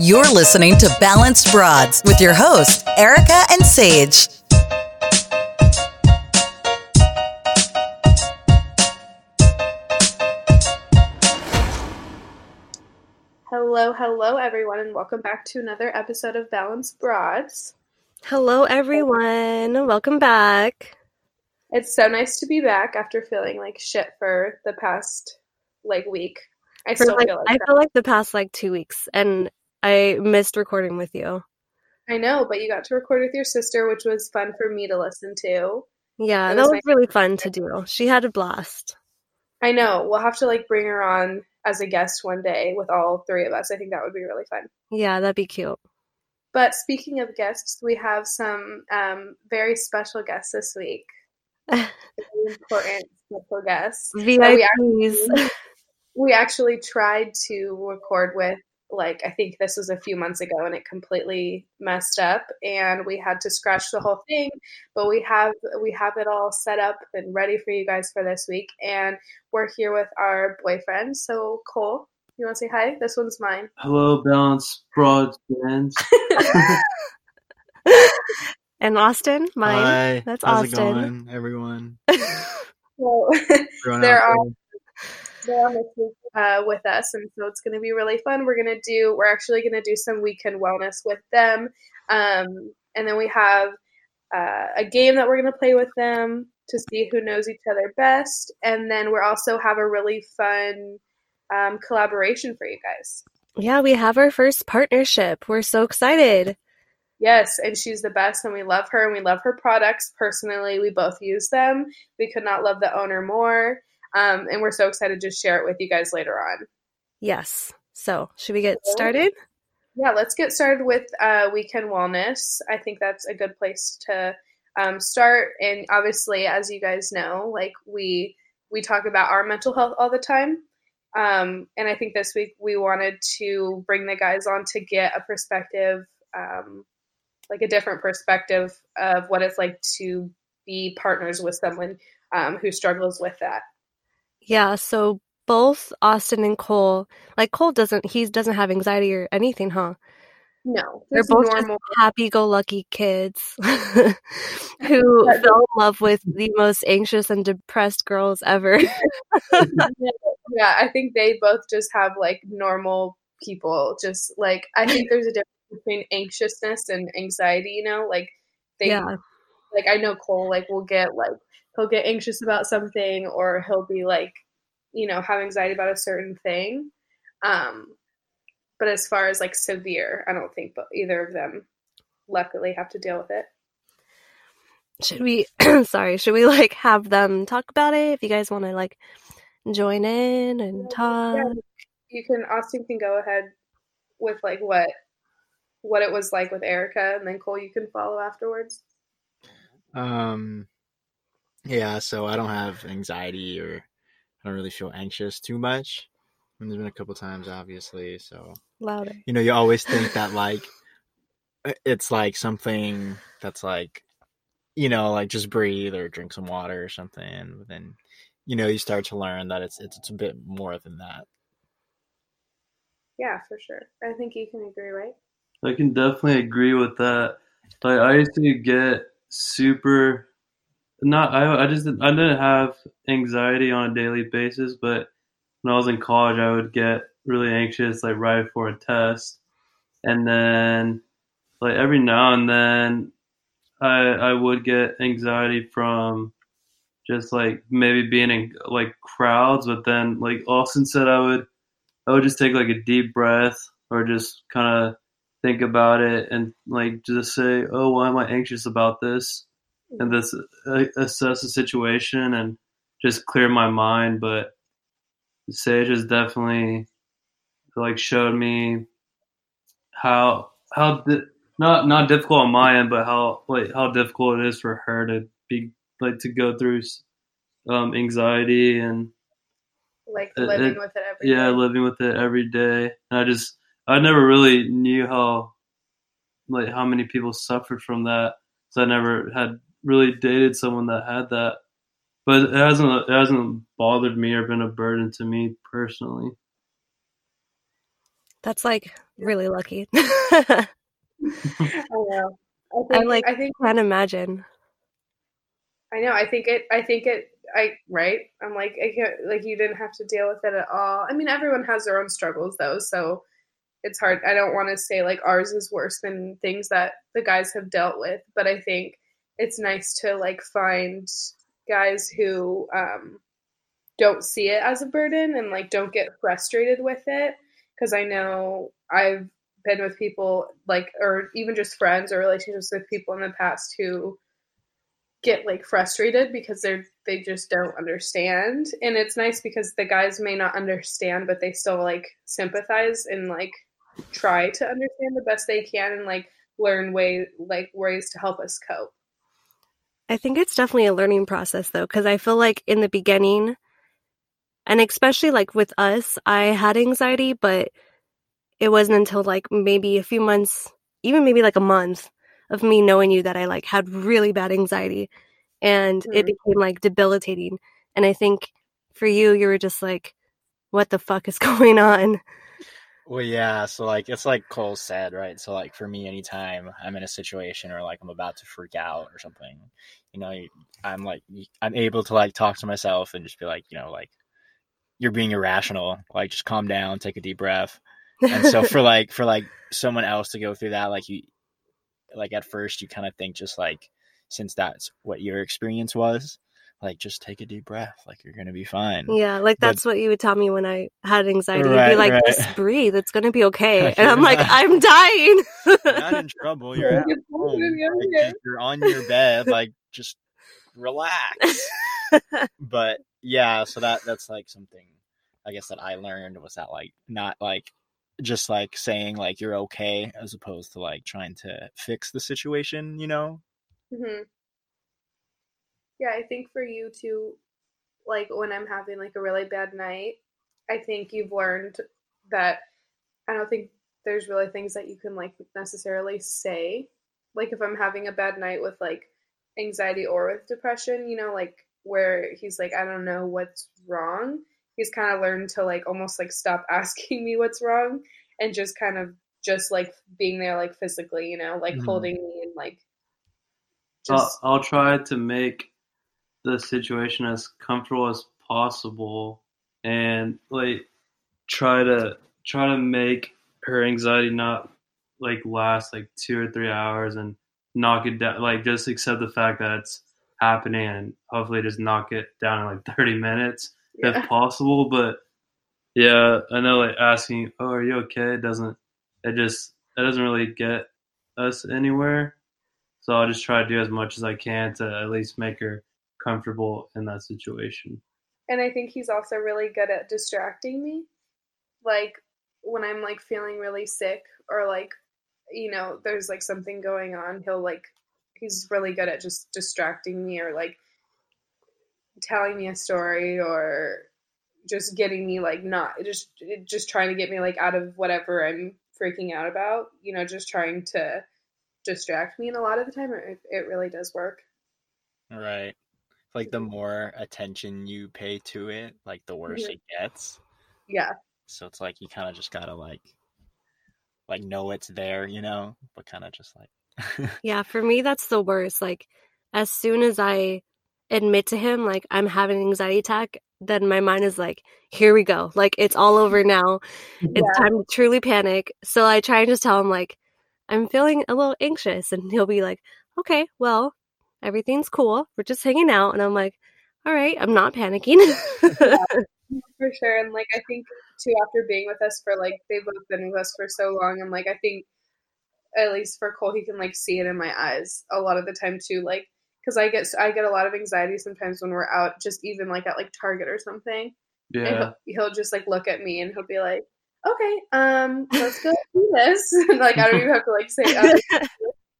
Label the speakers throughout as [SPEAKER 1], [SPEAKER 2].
[SPEAKER 1] You're listening to Balanced Broads with your hosts, Erica and Sage.
[SPEAKER 2] Hello, hello, everyone, and welcome back to another episode of Balanced Broads.
[SPEAKER 3] Hello, everyone. Welcome back.
[SPEAKER 2] It's so nice to be back after feeling like shit for the past like week. I
[SPEAKER 3] For
[SPEAKER 2] still
[SPEAKER 3] like,
[SPEAKER 2] feel like
[SPEAKER 3] I
[SPEAKER 2] that.
[SPEAKER 3] feel like the past like two weeks, and I missed recording with you.
[SPEAKER 2] I know, but you got to record with your sister, which was fun for me to listen to.
[SPEAKER 3] Yeah,
[SPEAKER 2] It
[SPEAKER 3] that
[SPEAKER 2] was
[SPEAKER 3] was really fun to do. She had a blast.
[SPEAKER 2] I know. We'll have to like bring her on as a guest one day with all three of us. I think that would be really fun.
[SPEAKER 3] Yeah, that'd be cute.
[SPEAKER 2] But speaking of guests, we have some um, very special guests this week. Very important special guests. we
[SPEAKER 3] VIPs.
[SPEAKER 2] we actually tried to record with like I think this was a few months ago and it completely messed up and we had to scratch the whole thing but we have we have it all set up and ready for you guys for this week and we're here with our boyfriend so Cole you want to say hi this one's mine
[SPEAKER 4] Hello, Balance Broad fans.
[SPEAKER 3] and Austin, mine.
[SPEAKER 5] Hi,
[SPEAKER 3] That's
[SPEAKER 5] how's
[SPEAKER 3] Austin.
[SPEAKER 5] it going, everyone?
[SPEAKER 2] so There
[SPEAKER 5] out
[SPEAKER 2] are- they're on this week uh, with us, and so it's going to be really fun. We're going to do, we're actually going to do some weekend wellness with them, um, and then we have uh, a game that we're going to play with them to see who knows each other best, and then we're also have a really fun um, collaboration for you guys.
[SPEAKER 3] Yeah, we have our first partnership. We're so excited.
[SPEAKER 2] Yes, and she's the best, and we love her, and we love her products. Personally, we both use them. We could not love the owner more, um, and we're so excited to share it with you guys later on.
[SPEAKER 3] Yes. So, should we get started?
[SPEAKER 2] Yeah, let's get started with uh, weekend wellness. I think that's a good place to um, start. And obviously, as you guys know, like we we talk about our mental health all the time. Um, and I think this week we wanted to bring the guys on to get a perspective, um, like a different perspective of what it's like to be partners with someone um, who struggles with that.
[SPEAKER 3] Yeah, so both Austin and Cole, like Cole doesn't he doesn't have anxiety or anything, huh?
[SPEAKER 2] No,
[SPEAKER 3] They're both happy-go-lucky kids who fell in love with the most anxious and depressed girls ever.
[SPEAKER 2] yeah, I think they both just have like normal people. Just like I think there's a difference between anxiousness and anxiety. You know, like they
[SPEAKER 3] yeah,
[SPEAKER 2] like I know Cole like will get like he'll get anxious about something or he'll be like you know have anxiety about a certain thing. Um, but as far as like severe, I don't think but either of them luckily have to deal with it.
[SPEAKER 3] should we? sorry, should we like have them talk about it? If you guys want to like join in and talk.
[SPEAKER 2] Yeah, you can Austin can go ahead with like what what it was like with Erica, and then Cole you can follow afterwards.
[SPEAKER 5] Um, yeah, so I don't have anxiety or I don't really feel anxious too much. And there's been a couple times, obviously. So
[SPEAKER 3] Louder.
[SPEAKER 5] you know, you always think that like uh, it's like something that's like you know, like just breathe or drink some water or something. But then you know, you start to learn that it's it's, it's a bit more than that.
[SPEAKER 2] Yeah, for sure. I think you can agree, right?
[SPEAKER 4] I can definitely agree with that. Like I used to get super not I I just I didn't have anxiety on a daily basis, but when I was in college I would get really anxious like right before a test. And then like every now and then I I would get anxiety from just like maybe being in like crowds, but then like Austin said I would I would just take like a deep breath or just kind of think about it and like just say, oh, why am I anxious about this? And this uh, assess the situation and just clear my mind. But Sage has definitely like showed me how how di- not not difficult on my end, but how like how difficult it is for her to be like to go through um, anxiety and
[SPEAKER 2] Like living
[SPEAKER 4] it-
[SPEAKER 2] with it every day.
[SPEAKER 4] yeah, living with it every day. And I just I never really knew how like how many people suffered from that. So I never had really dated someone that had that. But it hasn't it hasn't bothered me or been a burden to me personally.
[SPEAKER 3] That's like really lucky.
[SPEAKER 2] I know. I
[SPEAKER 3] I
[SPEAKER 2] think,
[SPEAKER 3] like
[SPEAKER 2] I think
[SPEAKER 3] can't imagine.
[SPEAKER 2] I know. I think it. I think it. I right. I'm like I can't. Like you didn't have to deal with it at all. I mean, everyone has their own struggles though, so it's hard. I don't want to say like ours is worse than things that the guys have dealt with, but I think it's nice to like find guys who um, don't see it as a burden and like don't get frustrated with it. Because I know I've been with people like, or even just friends or relationships with people in the past who get like frustrated because they're they just don't understand and it's nice because the guys may not understand but they still like sympathize and like try to understand the best they can and like learn way like ways to help us cope
[SPEAKER 3] I think it's definitely a learning process though, because I feel like in the beginning, and especially like with us, I had anxiety, but it wasn't until like maybe a few months, even maybe like a month of me knowing you that I like had really bad anxiety and it
[SPEAKER 2] Mhm.
[SPEAKER 3] became like debilitating. And I think for you, you were just like, what the fuck is going on?
[SPEAKER 5] Well, yeah. So like it's like Cole said, right? So like for me, anytime I'm in a situation or like I'm about to freak out or something, you know, I'm like I'm able to like talk to myself and just be like, you know, like you're being irrational. Like just calm down, take a deep breath. And so for like for like someone else to go through that, like you, like at first you kind of think just like since that's what your experience was, like just take a deep breath, like you're gonna be fine.
[SPEAKER 3] Yeah, like
[SPEAKER 5] But-
[SPEAKER 3] that's what you would tell me when I had anxiety. You'd be like,
[SPEAKER 5] right.
[SPEAKER 3] just breathe, it's gonna be okay. And I'm like, I'm dying.
[SPEAKER 5] You're not in trouble. You're at
[SPEAKER 2] You're
[SPEAKER 5] home. Like, you're on your bed. Like just relax. but yeah, so that that's like something I guess that I learned was that like not like just like saying like you're okay as opposed to like trying to fix the situation, you know?
[SPEAKER 2] hmm Yeah, I think for you too, like when I'm having like a really bad night, I think you've learned that I don't think there's really things that you can like necessarily say. Like if I'm having a bad night with like anxiety or with depression, you know, like where he's like, I don't know what's wrong. He's kind of learned to like almost like stop asking me what's wrong and just kind of just like being there like physically, you know, like
[SPEAKER 5] Mhm.
[SPEAKER 2] holding me and like
[SPEAKER 4] I'll, I'll try to make the situation as comfortable as possible and like try to try to make her anxiety not like last like two or three hours and knock it down like just accept the fact that it's happening and hopefully just knock it down in like 30 minutes
[SPEAKER 2] yeah.
[SPEAKER 4] if possible but yeah i know like asking oh are you okay It doesn't it just it doesn't really get us anywhere so I'll just try to do as much as I can to at least make her comfortable in that situation.
[SPEAKER 2] And I think he's also really good at distracting me. Like when I'm like feeling really sick or like you know, there's like something going on, he'll like he's really good at just distracting me or like telling me a story or just getting me like not just just trying to get me like out of whatever I'm freaking out about, you know, just trying to distract me and a lot of the time it, it really does work.
[SPEAKER 5] Right. Like the more attention you pay to it, like the worse
[SPEAKER 2] Mhm.
[SPEAKER 5] it gets.
[SPEAKER 2] Yeah.
[SPEAKER 5] So it's like you kind of just gotta like, like know it's there, you know, but kind of just like,
[SPEAKER 3] Yeah, for me, that's the worst. Like, as soon as I admit to him, like, I'm having an anxiety attack, then my mind is like, here we go. Like, it's all over now. It's time to truly panic. So I try and just tell him, like, I'm feeling a little anxious. And he'll be like, okay, well, everything's cool. We're just hanging out. And I'm like, all right, I'm not panicking. Mm-hmm.
[SPEAKER 2] For sure. And like I think too after being with us for like they've both been with us for so long and like I think at least for Cole he can like see it in my eyes a lot of the time too like because I get I get a lot of anxiety sometimes when we're out just even like at like Target or something and
[SPEAKER 4] Yeah.
[SPEAKER 2] he'll, he'll just like look at me and he'll be like okay um let's go do this like I don't even have to like say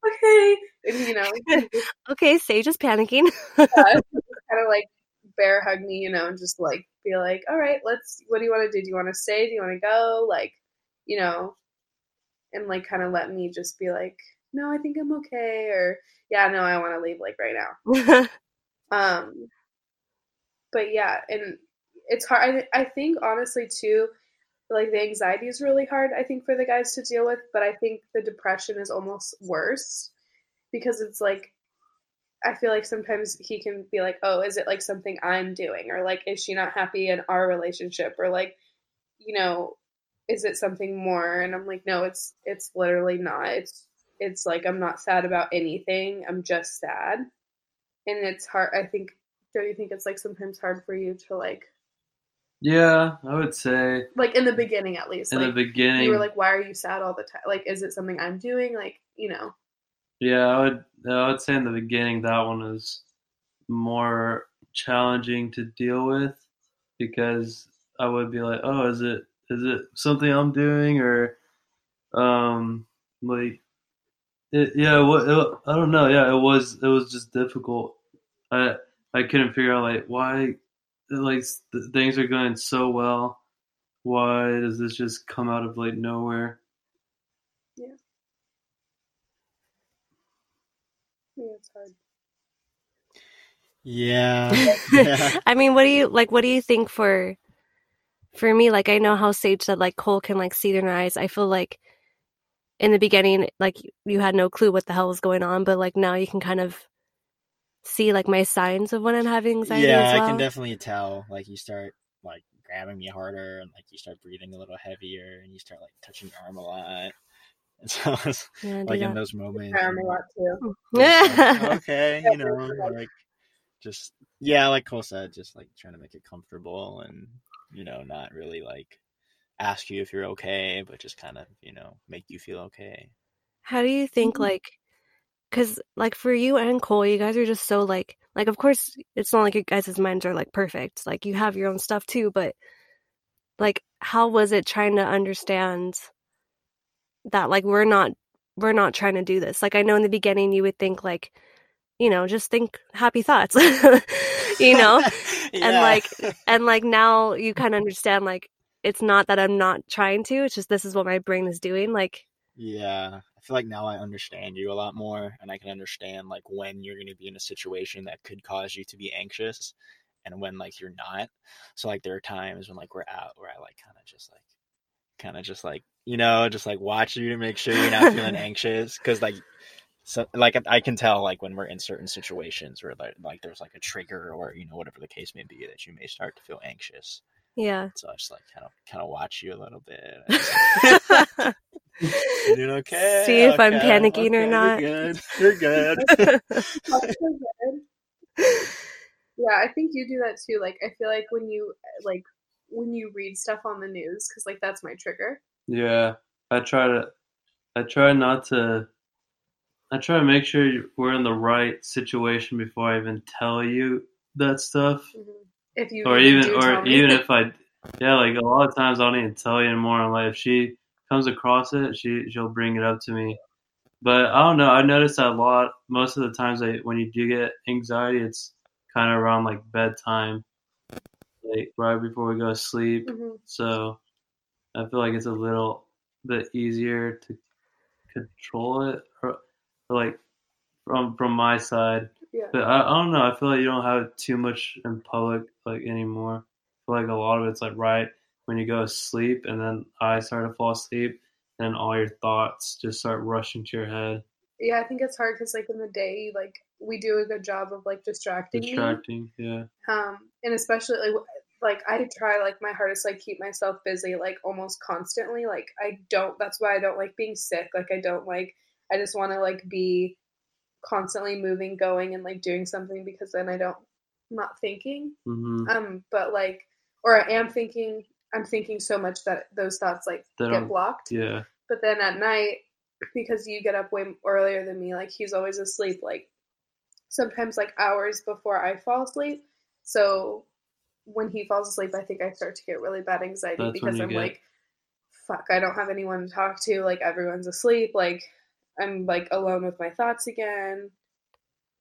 [SPEAKER 2] okay and you know
[SPEAKER 3] okay, Sage is panicking.
[SPEAKER 2] kind of like bear hug me, you know, and just like be like, all right, let's, what do you want to do? Do you want to stay? Do you want to go? Like, you know, and like kind of let me just be like, no, I think I'm okay. Or, yeah, no, I want to leave like right now. Um, but yeah, and it's hard. I, I think honestly too, like the anxiety is really hard i think for the guys to deal with but i think the depression is almost worse because it's like i feel like sometimes he can be like oh is it like something i'm doing? Or like is she not happy in our relationship? Or like you know is it something more? And i'm like no it's it's literally not. It's it's like i'm not sad about anything. I'm just sad. And it's hard i think don't you think it's like sometimes hard for you to like
[SPEAKER 4] Yeah, I would say.
[SPEAKER 2] Like in the beginning at least
[SPEAKER 4] in
[SPEAKER 2] like
[SPEAKER 4] the beginning.
[SPEAKER 2] you were like why are you sad all the time like is it something i'm doing? Like you know
[SPEAKER 4] Yeah, I would. I would say in the beginning that one was more challenging to deal with because I would be like, oh, is it is it something I'm doing? Or um like it, yeah what it, I don't know. Yeah it was it was just difficult. I I couldn't figure out like why like th- things are going so well. Why does this just come out of like nowhere
[SPEAKER 2] yeah it's hard
[SPEAKER 5] Yeah. yeah.
[SPEAKER 3] I mean, what do you like? What do you think for for me? Like, I know how Sage said like Cole can like see it in her eyes. I feel like in the beginning, like you had no clue what the hell was going on, but like now you can kind of see like my signs of when I'm having anxiety.
[SPEAKER 5] yeah,
[SPEAKER 3] as well.
[SPEAKER 5] I can definitely tell. Like you start like grabbing me harder, and like you start breathing a little heavier, and you start like touching your arm a lot. And so it's
[SPEAKER 3] Yeah, I do
[SPEAKER 5] like in
[SPEAKER 3] that.
[SPEAKER 5] those moments,
[SPEAKER 2] Um, a
[SPEAKER 5] I'm
[SPEAKER 2] lot too.
[SPEAKER 5] like, okay, you know, like just yeah, like Cole said, just like trying to make it comfortable, and you know, not really like ask you if you're okay, but just kind of you know make you feel okay.
[SPEAKER 3] How do you think
[SPEAKER 2] Mhm.
[SPEAKER 3] like cuz like for you and Cole, you guys are just so like like of course it's not like you guys' minds are like perfect. Like you have your own stuff too, but like how was it trying to understand that like we're not we're not trying to do this. Like I know in the beginning you would think like you know, just think happy thoughts. you know?
[SPEAKER 5] Yeah.
[SPEAKER 3] like, and like now you kind of understand like it's not that I'm not trying to, it's just this is what my brain is doing. Like
[SPEAKER 5] Yeah, I feel like now I understand you a lot more, and I can understand like when you're going to be in a situation that could cause you to be anxious, and when like you're not. So like there are times when like we're out where I like kind of just like, kind of just like you know just like watch you to make sure you're not feeling anxious because like. So, like I can tell, like when we're in certain situations where like, like there's like a trigger or you know whatever the case may be, that you may start to feel anxious.
[SPEAKER 3] yeah.
[SPEAKER 5] So I just like kind of kind of watch you a little bit. Like, you doing okay?
[SPEAKER 3] See if I'm
[SPEAKER 5] Okay,
[SPEAKER 3] panicking or not.
[SPEAKER 5] You're good. You're good.
[SPEAKER 2] That's so good. Yeah, I think you do that too. Like, I feel like when you like when you read stuff on the news, because like that's my trigger.
[SPEAKER 4] Yeah, I try to. I try not to. I try to make sure we're in the right situation before I even tell you that stuff,
[SPEAKER 2] If you
[SPEAKER 4] or
[SPEAKER 2] even
[SPEAKER 4] even,
[SPEAKER 2] do tell
[SPEAKER 4] or even if I, yeah, like a lot of times I don't even tell you anymore. I'm like, if she comes across it, she she'll bring it up to me. But I don't know. I noticed that a lot. Most of the times, I, when you do get anxiety, it's kind of around like bedtime, like right before we go to sleep.
[SPEAKER 2] Mhm.
[SPEAKER 4] So I feel like it's a little bit easier to control it, or, or like from from my side.
[SPEAKER 2] yeah,
[SPEAKER 4] But I, I don't know. I feel like you don't have it too much in public like anymore. I feel like a lot of it's like right when you go to sleep, and then I start to fall asleep, and all your thoughts just start rushing to your head,
[SPEAKER 2] yeah. I think it's hard because like in the day, like we do a good job of like distracting
[SPEAKER 4] distracting. Yeah,
[SPEAKER 2] um and especially like like i try like my hardest like keep myself busy like almost constantly like i don't that's why i don't like being sick like i don't like i just want to like be constantly moving going and like doing something because then i don't I'm not thinking.
[SPEAKER 4] Hmm
[SPEAKER 2] um but like or i am thinking i'm thinking so much that those thoughts like
[SPEAKER 4] They
[SPEAKER 2] get blocked.
[SPEAKER 4] Yeah,
[SPEAKER 2] but then at night, because you get up way earlier than me, like he's always asleep, like sometimes like hours before I fall asleep. So when he falls asleep, I think I start to get really bad anxiety
[SPEAKER 4] That's
[SPEAKER 2] because I'm
[SPEAKER 4] get-
[SPEAKER 2] like, fuck, I don't have anyone to talk to. Like everyone's asleep. Like I'm like alone with my thoughts again.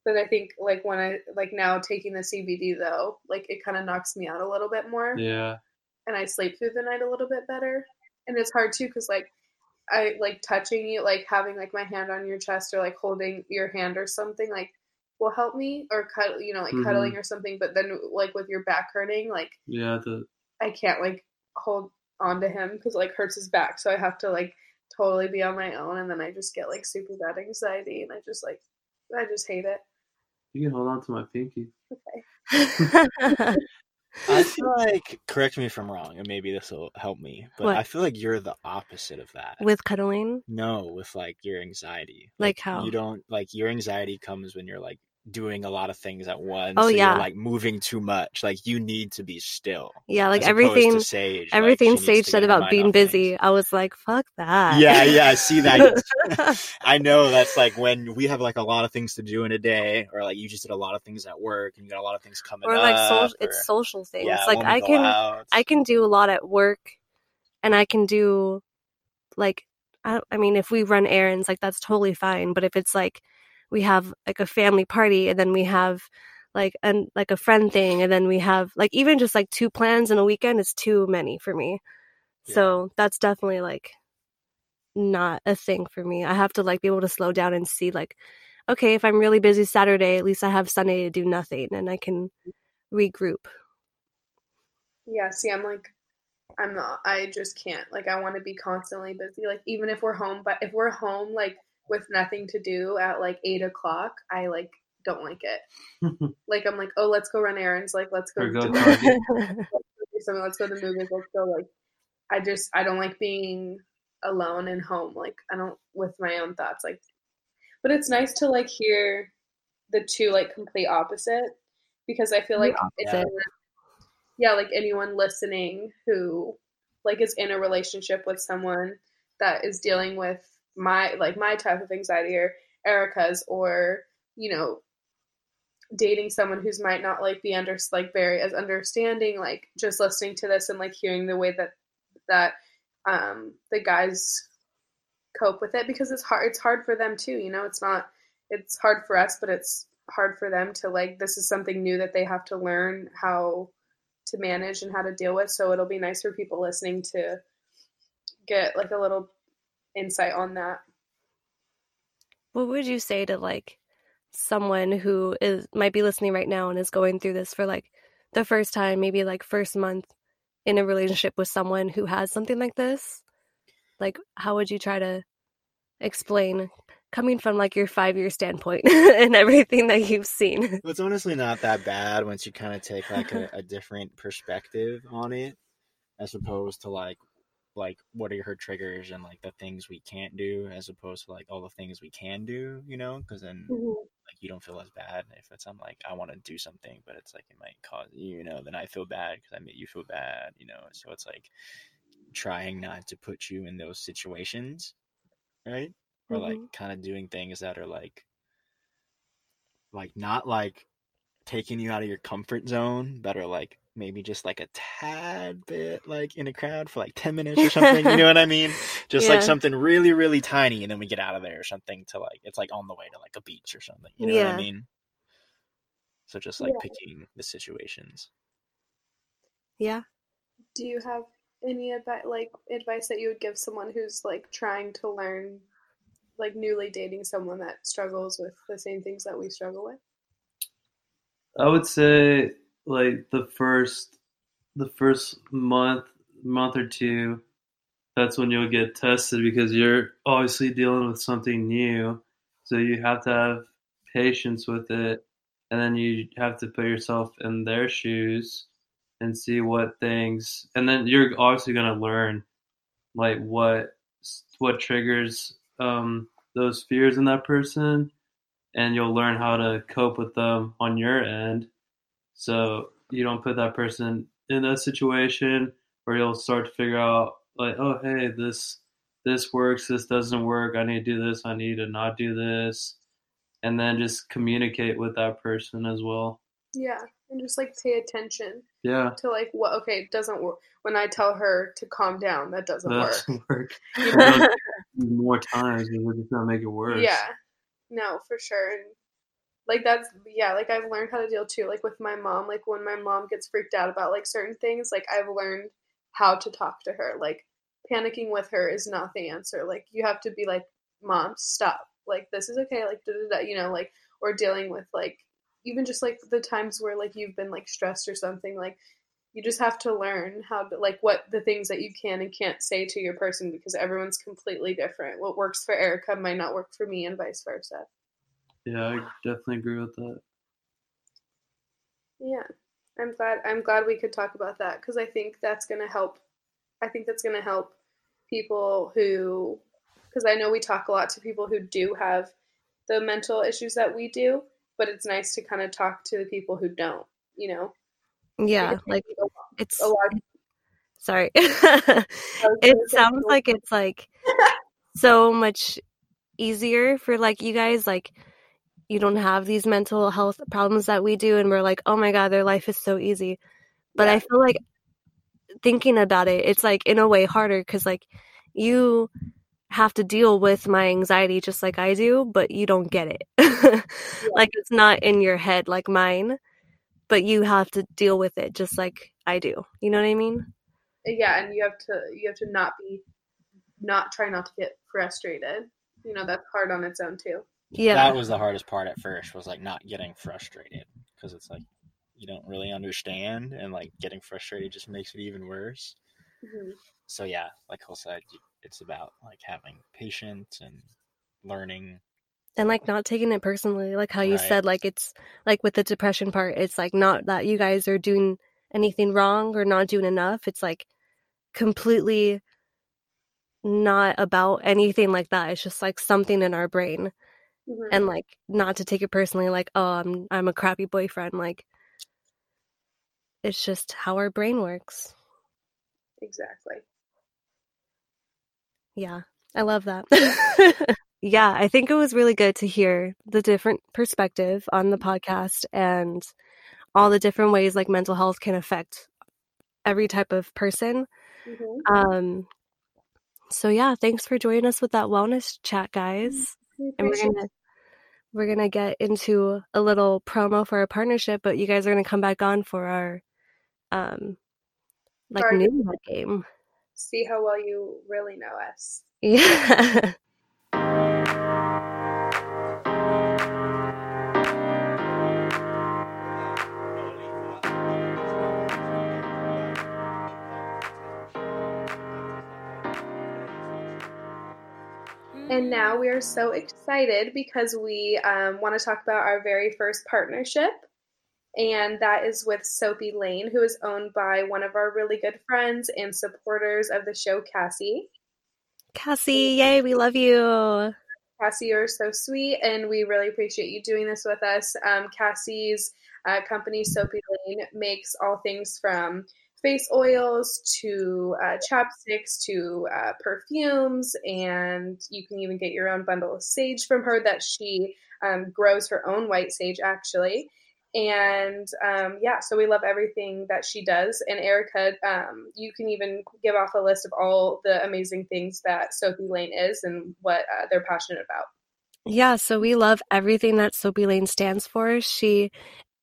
[SPEAKER 2] But I think like when I like now taking the CBD though, like it kind of knocks me out a little bit more
[SPEAKER 4] yeah,
[SPEAKER 2] and I sleep through the night a little bit better. And it's hard too because like I like touching you, like having like my hand on your chest or like holding your hand or something like will help me or cut you know like
[SPEAKER 4] Mhm.
[SPEAKER 2] cuddling or something. But then like with your back hurting, like
[SPEAKER 4] yeah. The
[SPEAKER 2] I can't like hold onto him because like hurts his back, so I have to like totally be on my own, and then I just get like super bad anxiety, and I just like I just hate it.
[SPEAKER 4] You can hold on to my pinky.
[SPEAKER 2] Okay.
[SPEAKER 5] I feel like, correct me if I'm wrong, and maybe this will help me, but
[SPEAKER 3] What?
[SPEAKER 5] I feel like you're the opposite of that.
[SPEAKER 3] With cuddling?
[SPEAKER 5] no, with like your anxiety.
[SPEAKER 3] Like how?
[SPEAKER 5] You don't like your anxiety comes when you're like doing a lot of things at once.
[SPEAKER 3] Oh,
[SPEAKER 5] so
[SPEAKER 3] yeah.
[SPEAKER 5] Like moving too much. Like you need to be still.
[SPEAKER 3] Yeah, like everything
[SPEAKER 5] Sage,
[SPEAKER 3] everything
[SPEAKER 5] needs
[SPEAKER 3] Sage said about being busy,
[SPEAKER 5] things.
[SPEAKER 3] I was like, fuck that.
[SPEAKER 5] Yeah, yeah, I see that. I know that's like when we have like a lot of things to do in a day, or like you just did a lot of things at work and you got a lot of things coming
[SPEAKER 3] or like
[SPEAKER 5] up.
[SPEAKER 3] social
[SPEAKER 5] or-
[SPEAKER 3] it's social things.
[SPEAKER 5] yeah,
[SPEAKER 3] like I can
[SPEAKER 5] out.
[SPEAKER 3] I can do a lot at work and I can do like I, I mean if we run errands like that's totally fine but if it's like we have like a family party and then we have like an like a friend thing and then we have like even just like two plans in a weekend is too many for me.
[SPEAKER 5] Yeah.
[SPEAKER 3] So that's definitely like not a thing for me. I have to like be able to slow down and see like okay, if I'm really busy Saturday, at least I have Sunday to do nothing and I can regroup.
[SPEAKER 2] Yeah, see, I'm like, I'm not, I just can't. Like, I want to be constantly busy. Like, even if we're home, but if we're home, like, with nothing to do at like eight o'clock, I like don't like it. Like, I'm like, oh, let's go run errands. Like, let's go
[SPEAKER 4] Or go
[SPEAKER 2] do
[SPEAKER 4] Target.
[SPEAKER 2] do something. Let's go to the movies. Let's go. Like, I just, I don't like being alone and home. Like, I don't, with my own thoughts. Like, but it's nice to like hear the two like complete opposite because I feel like if
[SPEAKER 3] opposite.
[SPEAKER 2] anyone- yeah, like anyone listening who like is in a relationship with someone that is dealing with my like my type of anxiety or Erica's or you know dating someone who's might not like be under like very as understanding like just listening to this and like hearing the way that that um the guys cope with it because it's hard it's hard for them too you know? It's not it's hard for us but it's hard for them to like this is something new that they have to learn how to manage and how to deal with. So it'll be nice for people listening to get like a little insight on that
[SPEAKER 3] What would you say to like someone who is might be listening right now and is going through this for like the first time, maybe like first month in a relationship with someone who has something like this? Like how would you try to explain coming from like your 5-year standpoint and everything that you've seen?
[SPEAKER 5] It's honestly not that bad once you kind of take like a, a different perspective on it, as opposed to like like what are her triggers and like the things we can't do, as opposed to like all the things we can do, you know? Because then mm-hmm. like you don't feel as bad if it's I'm like I want to do something, but it's like it might cause you know. Then I feel bad because I made you feel bad, you know. So it's like trying not to put you in those situations, right? Or like mm-hmm. kind of doing things that are like like not like taking you out of your comfort zone, but are like maybe just like a tad bit like in a crowd for like 10 minutes or something. you know what I mean? Just
[SPEAKER 3] Yeah.
[SPEAKER 5] like something really, really tiny, and then we get out of there or something to like, it's like on the way to like a beach or something. You know what I mean? So just like
[SPEAKER 2] Yeah.
[SPEAKER 5] picking the situations.
[SPEAKER 3] Yeah.
[SPEAKER 2] do you have any advice like advice that you would give someone who's like trying to learn like newly dating someone that struggles with the same things that we struggle with
[SPEAKER 4] I would say like the first the first month month or two that's when you'll get tested because you're obviously dealing with something new. So you have to have patience with it. And then you have to put yourself in their shoes and see what things and then you're obviously going to learn like what what triggers um, those fears in that person. And you'll learn how to cope with them on your end so you don't put that person in a situation where you'll start to figure out like oh hey this this works this doesn't work i need to do this i need to not do this and then just communicate with that person as well.
[SPEAKER 2] Yeah and just like pay attention
[SPEAKER 4] yeah.
[SPEAKER 2] to like what okay it doesn't work when i tell her to calm down that doesn't
[SPEAKER 4] that
[SPEAKER 2] work.
[SPEAKER 4] doesn't work. More times and we're just gonna make it worse.
[SPEAKER 2] Yeah. No, for sure. And like that's yeah, like I've learned how to deal too. Like with my mom, like when my mom gets freaked out about like certain things, like I've learned how to talk to her. Like panicking with her is not the answer. Like you have to be like, Mom, stop. Like this is okay, like da da da you know, like or dealing with like even just like the times where like you've been like stressed or something, like you just have to learn how to like what the things that you can and can't say to your person because everyone's completely different. What works for Erica might not work for me and vice versa.
[SPEAKER 4] Yeah, I definitely agree with that.
[SPEAKER 2] Yeah. I'm glad I'm glad we could talk about that because I think that's going to help I think that's going to help people who because I know we talk a lot to people who do have the mental issues that we do, but it's nice to kind of talk to the people who don't, you know.
[SPEAKER 3] Yeah, like it's a lot. Sorry. it sounds like it's like so much easier for like you guys like you don't have these mental health problems that we do and we're like oh my god their life is so easy. But yeah. i feel like thinking about it it's like in a way harder because like you have to deal with my anxiety just like i do but you don't get it. Yeah. like it's not in your head like mine but you have to deal with it just like i do. You know what i mean?
[SPEAKER 2] Uh, yeah and you have to you have to not be not try not to get frustrated. You know that's hard on its own too
[SPEAKER 5] yeah that was the hardest part at first was like not getting frustrated because it's like you don't really understand and like getting frustrated just makes it even worse mm-hmm. so yeah like Cole said it's about like having patience and learning
[SPEAKER 3] and like not taking it personally like how you right. said like it's like with the depression part it's like not that you guys are doing anything wrong or not doing enough it's like completely not about anything like that it's just like something in our brain mm-hmm. and like not to take it personally like oh i'm i'm a crappy boyfriend like it's just how our brain works.
[SPEAKER 2] Exactly.
[SPEAKER 3] Yeah i love that. Yeah i think it was really good to hear the different perspective on the podcast and all the different ways like mental health can affect every type of person. Mm-hmm. um so yeah thanks for joining us with that wellness chat guys and we're gonna we're gonna get into a little promo for our partnership, but you guys are gonna come back on for our um like new game.
[SPEAKER 2] See how well you really know us.
[SPEAKER 3] Yeah.
[SPEAKER 2] And now we are so excited because we um, want to talk about our very first partnership. And that is with Soapy Lane, who is owned by one of our really good friends and supporters of the show, Cassie.
[SPEAKER 3] Cassie, yay, we love you.
[SPEAKER 2] Cassie, you're so sweet, and we really appreciate you doing this with us. Um, Cassie's uh, company, Soapy Lane, makes all things from face oils to uh, chapsticks to uh, perfumes, and you can even get your own bundle of sage from her that she um, grows her own white sage actually. And um, yeah, so we love everything that she does. And Erica, um, you can even give off a list of all the amazing things that Soapy Lane is and what uh, they're passionate about.
[SPEAKER 3] Yeah, so we love everything that Soapy Lane stands for. She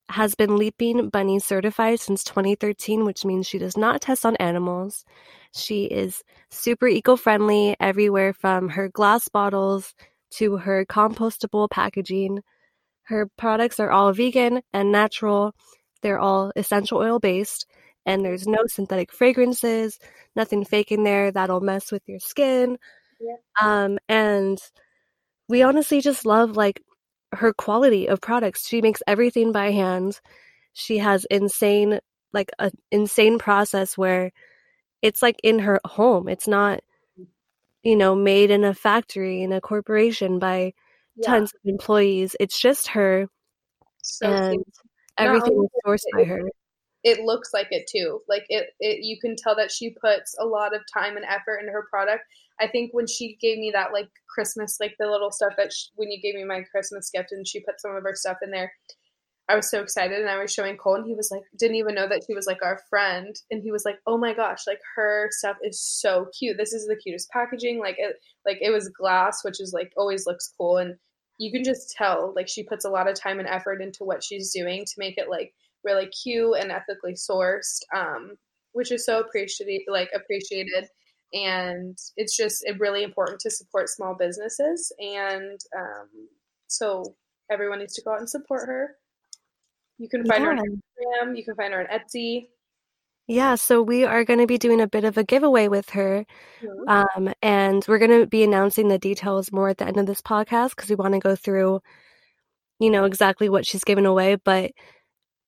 [SPEAKER 3] has been Leaping Bunny certified since 2013, which means she does not test on animals. She is super eco friendly everywhere from her glass bottles to her compostable packaging. Her products are all vegan and natural. They're all essential oil based, and there's no synthetic fragrances, nothing fake in there that'll mess with your skin. Yeah. Um, and we honestly just love like her quality of products. She makes everything by hand. She has insane like an insane process where it's like in her home. It's not you know made in a factory in a corporation by yeah. tons of employees. It's just her so and everything is sourced by her.
[SPEAKER 2] It looks like it too. Like it, it you can tell that she puts a lot of time and effort into her product I think when she gave me that like Christmas, like the little stuff that she, when you gave me my Christmas gift and she put some of her stuff in there, I was so excited and I was showing Cole and he was like, didn't even know that she was like our friend. And he was like, oh my gosh, like her stuff is so cute. This is the cutest packaging. Like it, like it was glass, which is like always looks cool. And you can just tell like she puts a lot of time and effort into what she's doing to make it like really cute and ethically sourced. Um, which is so appreciated, like appreciated and it's just really important to support small businesses and um, so everyone needs to go out and support her you can find yeah. her on instagram you can find her on etsy
[SPEAKER 3] Yeah, so we are going to be doing a bit of a giveaway with her.
[SPEAKER 2] Mhm.
[SPEAKER 3] Um, and we're going to be announcing the details more at the end of this podcast because we want to go through, you know, exactly what she's giving away. But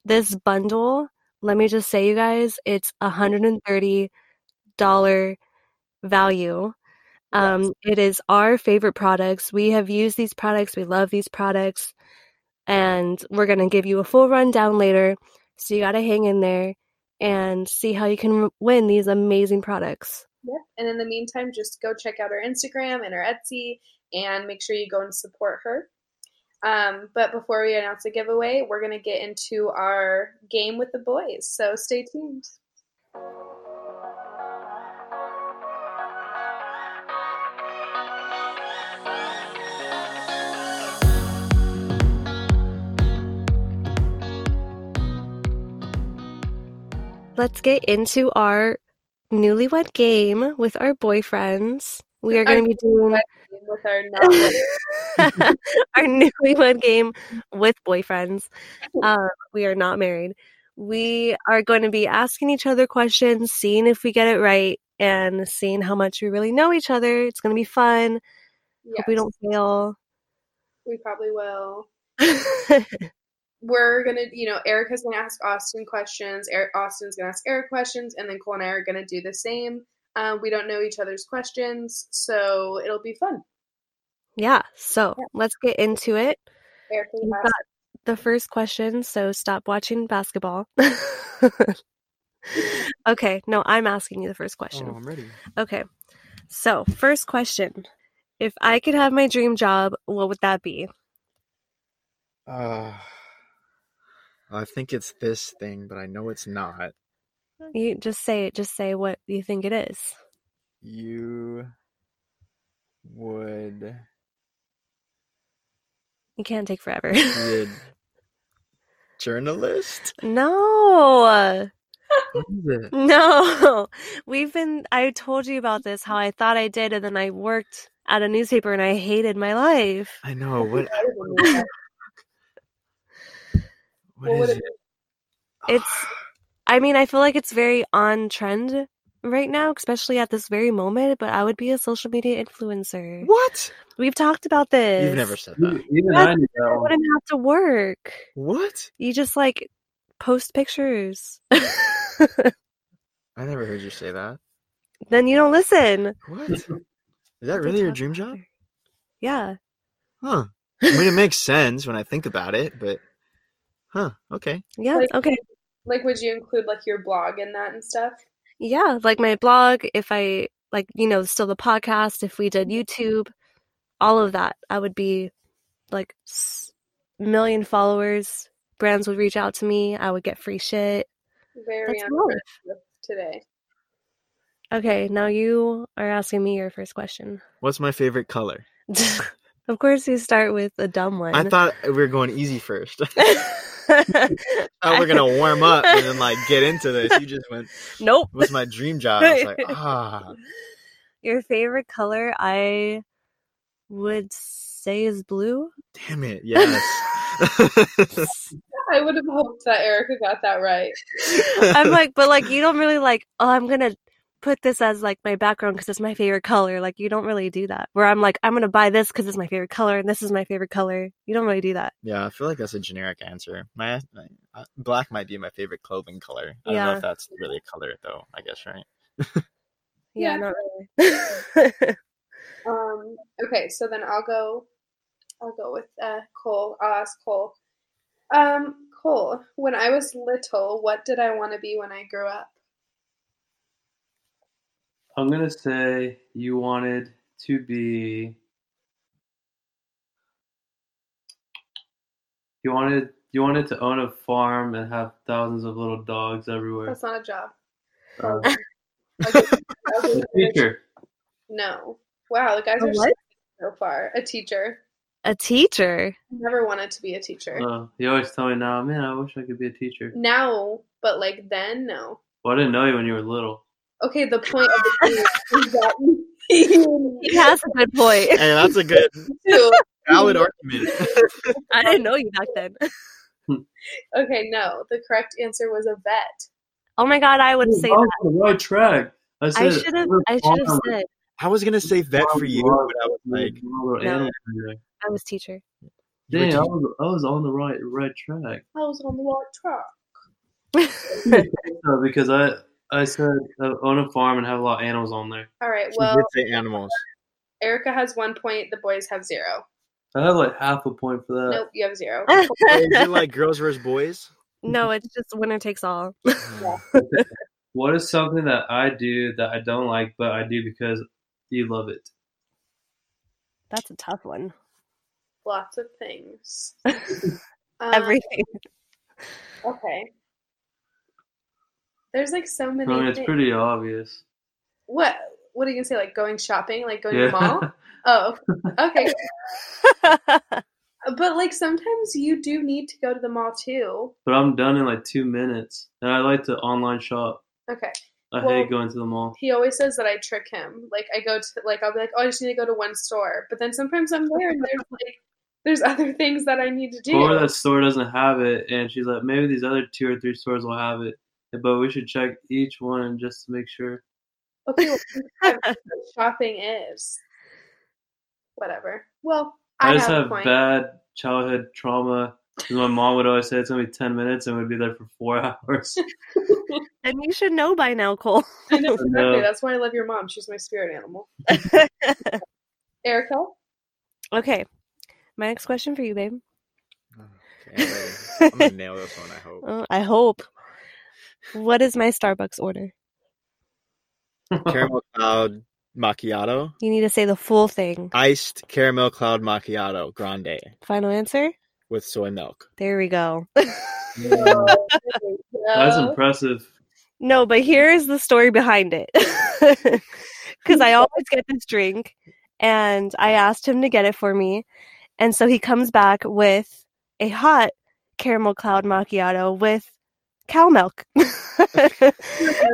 [SPEAKER 3] this bundle, let me just say, you guys, it's a $130 value. Um, it is our favorite products. We have used these products. We love these products. And we're going to give you a full rundown later. So you got to hang in there and see how you can win these amazing products.
[SPEAKER 2] Yep. And in the meantime, just go check out our Instagram and our Etsy and make sure you go and support her. Um, but before we announce the giveaway, we're going to get into our game with the boys. So stay tuned.
[SPEAKER 3] Let's get into our newlywed game with our boyfriends. We are going to be doing
[SPEAKER 2] With our
[SPEAKER 3] our newlywed game with boyfriends. Uh, we are not married. We are going to be asking each other questions, seeing if we get it right, and seeing how much we really know each other. It's going to be fun. Hope we don't fail.
[SPEAKER 2] We probably will. We're gonna, you know, Erica's gonna ask Austin questions. Eric, Austin's gonna ask Eric questions, and then Cole and I are gonna do the same. Um, we don't know each other's questions, so it'll be fun.
[SPEAKER 3] yeah, so let's get into it.
[SPEAKER 2] Erica, you
[SPEAKER 3] You've
[SPEAKER 2] ask-
[SPEAKER 3] got the first question, so stop watching basketball. okay, no, I'm asking you the first question.
[SPEAKER 5] Oh, I'm ready.
[SPEAKER 3] Okay. So, first question. If I could have my dream job, what would that be?
[SPEAKER 5] Uh, I think it's this thing, but I know it's not.
[SPEAKER 3] You just say it, just say what you think it is.
[SPEAKER 5] You would
[SPEAKER 3] You can't take forever.
[SPEAKER 5] be a journalist?
[SPEAKER 3] no.
[SPEAKER 5] What is it?
[SPEAKER 3] No. We've been I told you about this how I thought I did and then I worked at a newspaper and I hated my life.
[SPEAKER 5] I know. What,
[SPEAKER 2] I don't know that.
[SPEAKER 5] what
[SPEAKER 2] What would
[SPEAKER 5] is
[SPEAKER 2] it
[SPEAKER 5] it?
[SPEAKER 3] It's I mean, I feel like it's very on trend right now, especially at this very moment, but I would be a social media influencer.
[SPEAKER 5] What?
[SPEAKER 3] We've talked about this.
[SPEAKER 5] You've never said that.
[SPEAKER 4] Even I knew that
[SPEAKER 3] I wouldn't have to work.
[SPEAKER 5] What?
[SPEAKER 3] You just like post pictures.
[SPEAKER 5] I never heard you say that.
[SPEAKER 3] then you don't listen.
[SPEAKER 5] What? Is that really your dream job?
[SPEAKER 3] Yeah.
[SPEAKER 5] Huh. I mean, it makes sense when I think about it, but huh? Okay.
[SPEAKER 3] Yeah. Okay.
[SPEAKER 2] Like, would you include like your blog in that and stuff?
[SPEAKER 3] Yeah. Like my blog, if I like, you know, still the podcast, if we did mm-hmm. YouTube, all of that, I would be like s- million followers. Brands would reach out to me. I would get free shit.
[SPEAKER 2] Very
[SPEAKER 3] That's
[SPEAKER 2] on
[SPEAKER 3] life.
[SPEAKER 2] trend today.
[SPEAKER 3] Okay. Now you are asking me your first question.
[SPEAKER 5] What's my favorite color?
[SPEAKER 3] of course, you start with a dumb one.
[SPEAKER 5] I thought we were going easy first. oh, we're gonna warm up and then like get into this. You just went,
[SPEAKER 3] nope.
[SPEAKER 5] "What's my dream job?" I was like, "Ah,
[SPEAKER 3] Your favorite color, I would say is blue.
[SPEAKER 5] damn it, yes."
[SPEAKER 2] I would have hoped that Erica got that right.
[SPEAKER 3] I'm like, but like, you don't really like, oh, I'm gonna put this as like my background because it's my favorite color. Like, you don't really do that. Where I'm like, I'm gonna buy this because it's my favorite color and this is my favorite color. You don't really do that.
[SPEAKER 5] yeah, I feel like that's a generic answer. My, my uh, black might be my favorite clothing color. I don't know if that's really a color though. I guess right.
[SPEAKER 3] Yeah,
[SPEAKER 2] Yeah.
[SPEAKER 3] not really.
[SPEAKER 2] Um, okay, so then I'll go. I'll go with uh, Cole. I'll ask Cole. Um, Cole, when I was little, what did I want to be when I grew up?
[SPEAKER 4] I'm gonna say you wanted to be. You wanted you wanted to own a farm and have thousands of little dogs everywhere.
[SPEAKER 2] That's not a job.
[SPEAKER 4] Uh,
[SPEAKER 2] Okay, okay.
[SPEAKER 4] a teacher.
[SPEAKER 2] No. Wow, the guys
[SPEAKER 3] A
[SPEAKER 2] are
[SPEAKER 3] what?
[SPEAKER 2] so far. A teacher.
[SPEAKER 3] a teacher.
[SPEAKER 2] Never wanted to be a teacher.
[SPEAKER 4] Uh, you always tell me now, man, I wish I could be a teacher.
[SPEAKER 2] Now, but like then, no.
[SPEAKER 4] Well, I didn't know you when you were little.
[SPEAKER 2] Okay, the point of the game is that
[SPEAKER 3] He has a good point.
[SPEAKER 5] Hey, that's a good
[SPEAKER 2] too.
[SPEAKER 5] valid argument.
[SPEAKER 3] I didn't know you back then.
[SPEAKER 2] Okay, no. The correct answer was a vet.
[SPEAKER 3] Oh my god, I would
[SPEAKER 4] I
[SPEAKER 3] say that.
[SPEAKER 4] the right track. I said
[SPEAKER 3] I should have. I should have said.
[SPEAKER 5] I was gonna say vet for you, but I was like,
[SPEAKER 3] No. I was teacher.
[SPEAKER 5] you
[SPEAKER 4] Dang, I was, I was on the right right track.
[SPEAKER 2] I was on the right track.
[SPEAKER 4] Because I I said uh, own a farm and have a lot of animals on there.
[SPEAKER 2] All right.
[SPEAKER 5] she
[SPEAKER 2] Well,
[SPEAKER 5] did say animals.
[SPEAKER 2] Erica has one point. The boys have zero.
[SPEAKER 4] I have like half a point for that.
[SPEAKER 2] Nope, you have zero.
[SPEAKER 5] Is it like girls versus boys?
[SPEAKER 3] no, it's just winner takes all.
[SPEAKER 4] What is something that I do that I don't like, but I do because you love it?
[SPEAKER 3] That's a tough one.
[SPEAKER 2] Lots of things. Um,
[SPEAKER 3] Everything.
[SPEAKER 2] Okay. There's like so many.
[SPEAKER 4] I mean, it's
[SPEAKER 2] things.
[SPEAKER 4] pretty obvious.
[SPEAKER 2] What? What are you gonna say? Like going shopping? Like going to the mall? Oh, okay. But like sometimes you do need to go to the mall too.
[SPEAKER 4] but I'm done in like two minutes, and I like to online shop.
[SPEAKER 2] Okay.
[SPEAKER 4] I
[SPEAKER 2] Well-
[SPEAKER 4] hate going to the mall.
[SPEAKER 2] He always says that I trick him. Like I go to like I'll be like, oh, I just need to go to one store, but then sometimes I'm there and there's like there's other things that I need to do.
[SPEAKER 4] Or that store doesn't have it, and she's like, maybe these other two or three stores will have it, but we should check each one just to make sure.
[SPEAKER 2] Okay, well, that's shopping is. Whatever. Well, I,
[SPEAKER 4] I, just
[SPEAKER 2] have,
[SPEAKER 4] have
[SPEAKER 2] a point.
[SPEAKER 4] bad childhood trauma. My mom would always say it's gonna be ten minutes, and we'd be there for four hours.
[SPEAKER 3] and you should know by now, Cole.
[SPEAKER 2] I know exactly.
[SPEAKER 4] No.
[SPEAKER 2] That's why I love your mom. She's my spirit animal. Erica,
[SPEAKER 3] okay. My next question for you, babe.
[SPEAKER 5] Okay, I'm. I'm gonna nail this one. I hope.
[SPEAKER 3] Uh, I hope. What is my Starbucks order?
[SPEAKER 5] Caramel cloud macchiato,
[SPEAKER 3] You need to say the full thing.
[SPEAKER 5] iced caramel cloud macchiato grande
[SPEAKER 3] Final answer?
[SPEAKER 5] with soy milk.
[SPEAKER 3] There we go.
[SPEAKER 4] That's impressive.
[SPEAKER 3] No, but here's the story behind it. Because I always get this drink, and I asked him to get it for me. And so he comes back with a hot caramel cloud macchiato with cow milk. and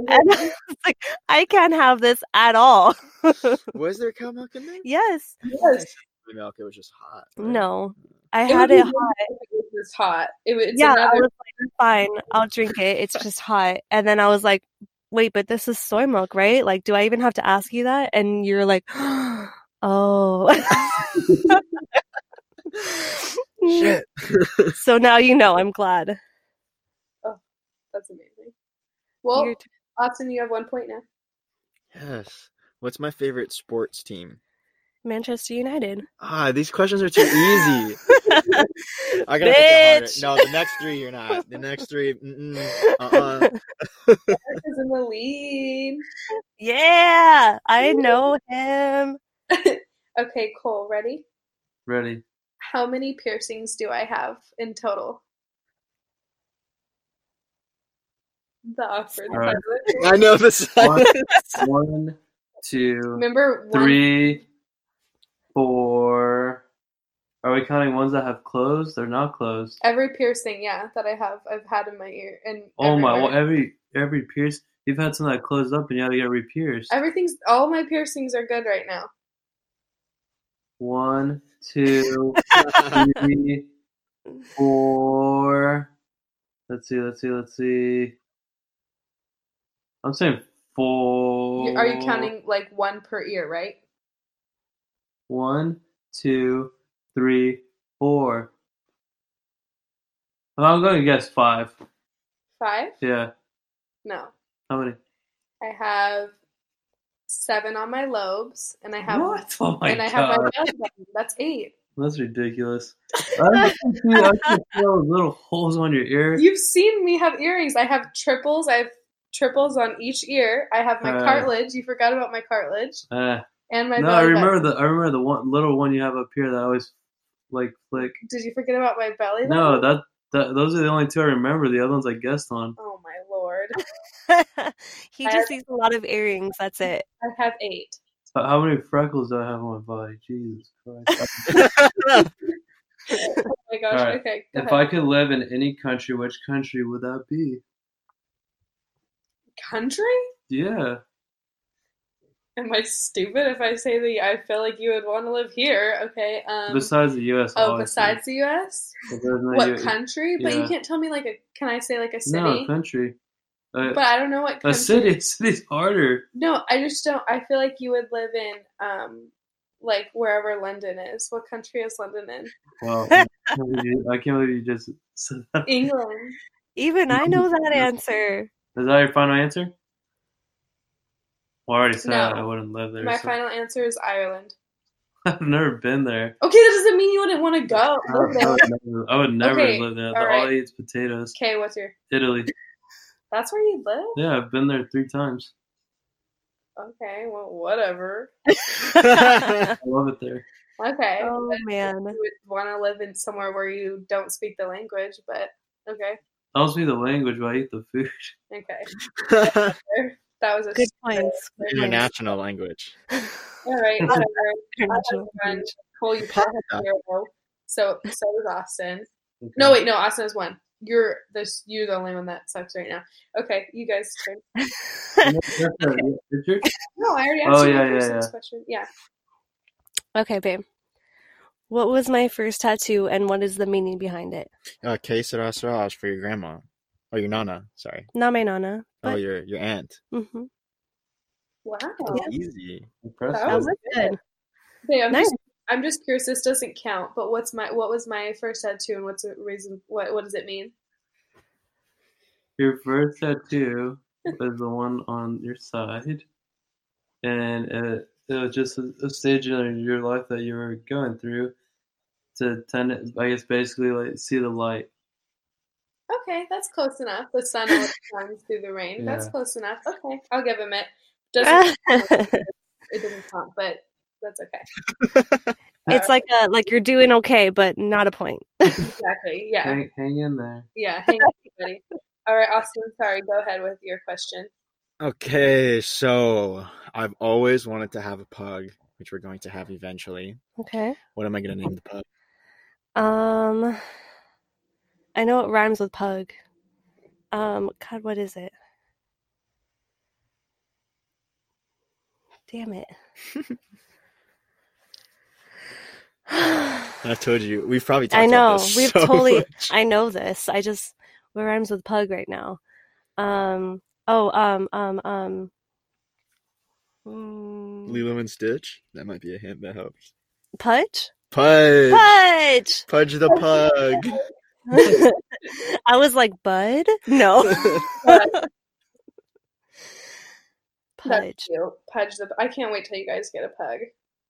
[SPEAKER 3] I was like, I can't have this at all.
[SPEAKER 5] Was there cow milk in there?
[SPEAKER 3] yes.
[SPEAKER 5] Yes. Soy milk. It was just hot. right?
[SPEAKER 3] No. I
[SPEAKER 2] It
[SPEAKER 3] had it hot.
[SPEAKER 2] it was hot. It, was- it's
[SPEAKER 3] yeah, I was like, fine, I'll drink it. It's just hot. And then I was like, wait, but this is soy milk, right? Like, do I even have to ask you that? And you're like, oh.
[SPEAKER 5] Shit.
[SPEAKER 3] so now you know. I'm glad.
[SPEAKER 2] That's amazing. Well,
[SPEAKER 3] t-
[SPEAKER 2] Austin, you have one point now.
[SPEAKER 5] yes. What's my favorite sports team?
[SPEAKER 3] Manchester United.
[SPEAKER 5] Ah, these questions are too easy. I gotta make it
[SPEAKER 3] Bitch.
[SPEAKER 5] harder. No, the next three you're not. The next three, mm-mm, uh-uh.
[SPEAKER 2] Erica's in the lead.
[SPEAKER 3] yeah, I know him.
[SPEAKER 2] Okay, Cole, ready?
[SPEAKER 4] Ready?
[SPEAKER 2] How many piercings do I have in total? The awkward
[SPEAKER 4] All right.
[SPEAKER 2] silence.
[SPEAKER 5] I know the
[SPEAKER 4] One,
[SPEAKER 5] silence.
[SPEAKER 4] one, two,
[SPEAKER 2] Remember one,
[SPEAKER 4] three, four. Are we counting ones that have closed? They're not closed.
[SPEAKER 2] every piercing, yeah, that I have, I've had in my ear and
[SPEAKER 4] Oh my! Well, every every pierce you've had some that closed up, and you had to get re-pierced.
[SPEAKER 2] everything's all my piercings are good right now.
[SPEAKER 4] One, two, three, four. Let's see. Let's see. Let's see. I'm saying four.
[SPEAKER 2] Are you counting like one per ear, right?
[SPEAKER 4] One, two, three, four. I'm going to guess five.
[SPEAKER 2] Five?
[SPEAKER 4] Yeah.
[SPEAKER 2] No.
[SPEAKER 4] How many?
[SPEAKER 2] I have seven on my lobes, and I have
[SPEAKER 4] what? Oh my
[SPEAKER 2] and I have my belly button. That's eight.
[SPEAKER 4] That's ridiculous. I can see, I can feel little holes on your ear.
[SPEAKER 2] You've seen me have earrings. I have triples. I have triples on each ear. I have my
[SPEAKER 4] Uh.
[SPEAKER 2] cartilage. You forgot about my cartilage
[SPEAKER 4] Uh,
[SPEAKER 2] and my
[SPEAKER 4] no,
[SPEAKER 2] belly
[SPEAKER 4] I
[SPEAKER 2] button.
[SPEAKER 4] remember the I remember the one little one you have up here that I always like flick.
[SPEAKER 2] Did you forget about my belly button?
[SPEAKER 4] No, that, that those are the only two I remember. The other ones I guessed on.
[SPEAKER 2] Oh my lord!
[SPEAKER 3] he
[SPEAKER 2] I-
[SPEAKER 3] just sees a lot of earrings. That's it.
[SPEAKER 2] I have eight.
[SPEAKER 4] How how many freckles do I have on my body? Jesus Christ.
[SPEAKER 2] Oh my gosh!
[SPEAKER 4] Alright.
[SPEAKER 2] Okay, go
[SPEAKER 4] if
[SPEAKER 2] ahead.
[SPEAKER 4] I could live in any country, which country would that be?
[SPEAKER 2] Country?
[SPEAKER 4] Yeah.
[SPEAKER 2] Am I stupid if I say that I feel like you would want to live here? Okay. Um.
[SPEAKER 4] Besides the U.S.
[SPEAKER 2] oh,
[SPEAKER 4] obviously.
[SPEAKER 2] besides the U.S.
[SPEAKER 4] No
[SPEAKER 2] What
[SPEAKER 4] U-
[SPEAKER 2] country? But you can't tell me like a. Can I say like a city?
[SPEAKER 4] No country. Uh,
[SPEAKER 2] but I don't know what
[SPEAKER 4] a
[SPEAKER 2] country.
[SPEAKER 4] city, a city's harder.
[SPEAKER 2] No, I just don't. I feel like you would live in, um, like wherever London is. What country is London in?
[SPEAKER 4] Well, I can't believe you, I can't believe you just said that.
[SPEAKER 2] England.
[SPEAKER 3] Even I know that answer.
[SPEAKER 4] Is that your final answer? Well, I already said
[SPEAKER 2] No.
[SPEAKER 4] I wouldn't live there.
[SPEAKER 2] My
[SPEAKER 4] so-
[SPEAKER 2] final answer is Ireland.
[SPEAKER 4] I've never been there.
[SPEAKER 2] Okay, that doesn't mean you wouldn't want to go.
[SPEAKER 4] I
[SPEAKER 2] live
[SPEAKER 4] would, never, I would never
[SPEAKER 2] Okay,
[SPEAKER 4] live there.
[SPEAKER 2] all
[SPEAKER 4] All
[SPEAKER 2] right.
[SPEAKER 4] I eat potatoes.
[SPEAKER 2] Okay, what's your?
[SPEAKER 4] Italy.
[SPEAKER 2] That's where you live.
[SPEAKER 4] Yeah, I've been there three times.
[SPEAKER 2] Okay, well, whatever.
[SPEAKER 4] I love it there.
[SPEAKER 2] Okay,
[SPEAKER 3] oh man.
[SPEAKER 2] you would want to live in somewhere where you don't speak the language, but okay,
[SPEAKER 4] I don't the language, but I eat the food.
[SPEAKER 2] okay. That was a
[SPEAKER 3] Good point. Good points.
[SPEAKER 5] International language.
[SPEAKER 2] All right, whatever.
[SPEAKER 3] International
[SPEAKER 2] Run.
[SPEAKER 3] language.
[SPEAKER 2] Cole, you both have zero. So so was Austin.
[SPEAKER 4] Okay.
[SPEAKER 2] No, wait, no, Austin has one. You're this. You're the only one that sucks right now. Okay, you guys turn.
[SPEAKER 4] Richard?
[SPEAKER 2] No, I already oh, asked
[SPEAKER 4] Oh,
[SPEAKER 2] you
[SPEAKER 4] yeah,
[SPEAKER 2] the
[SPEAKER 4] yeah,
[SPEAKER 2] first
[SPEAKER 4] yeah.
[SPEAKER 2] question. Yeah.
[SPEAKER 3] okay, babe. What was my first tattoo and what is the meaning behind it?
[SPEAKER 5] Uh, que sera sera for your grandma. Or your nana, sorry.
[SPEAKER 3] Not my nana.
[SPEAKER 5] Oh, your your aunt.
[SPEAKER 3] hmm
[SPEAKER 2] Wow.
[SPEAKER 5] Easy.
[SPEAKER 4] Impressive.
[SPEAKER 2] That
[SPEAKER 3] That
[SPEAKER 2] was
[SPEAKER 3] was
[SPEAKER 2] good.
[SPEAKER 3] good.
[SPEAKER 2] Okay, I'm
[SPEAKER 3] Nice.
[SPEAKER 2] just I'm just curious. This doesn't count, but what's my what was my first tattoo and what's the reason? What what does it mean?
[SPEAKER 4] Your first tattoo was the one on your side, and it, it was just a, a stage in your life that you were going through to tend, I guess, basically like see the light.
[SPEAKER 2] Okay, that's close enough. The sun shines through the rain. That's close enough. Okay, I'll give him it. Doesn't it doesn't count, but that's okay.
[SPEAKER 3] it's like a like you're doing okay, but not a point.
[SPEAKER 2] Exactly. Yeah.
[SPEAKER 4] Hang, hang in there.
[SPEAKER 2] Yeah. Hang on, buddy. All right, Austin. Sorry. Go ahead with your question.
[SPEAKER 5] Okay, so I've always wanted to have a pug, which we're going to have eventually.
[SPEAKER 3] Okay.
[SPEAKER 5] What am I gonna name the pug?
[SPEAKER 3] Um, I know it rhymes with pug. Um, God, what is it? Damn it.
[SPEAKER 5] I told you we've probably talked
[SPEAKER 3] I know. We've
[SPEAKER 5] so
[SPEAKER 3] totally
[SPEAKER 5] much.
[SPEAKER 3] I know this. I just what rhymes with pug right now. Um oh um um um Hmm.
[SPEAKER 5] Lilo and Stitch. That might be a hint that helps.
[SPEAKER 3] Pudge?
[SPEAKER 5] Pudge.
[SPEAKER 3] Pudge.
[SPEAKER 5] Pudge the pug.
[SPEAKER 3] I was like, Bud? No. Pudge.
[SPEAKER 2] Pudge the. I can't wait till you guys get a pug.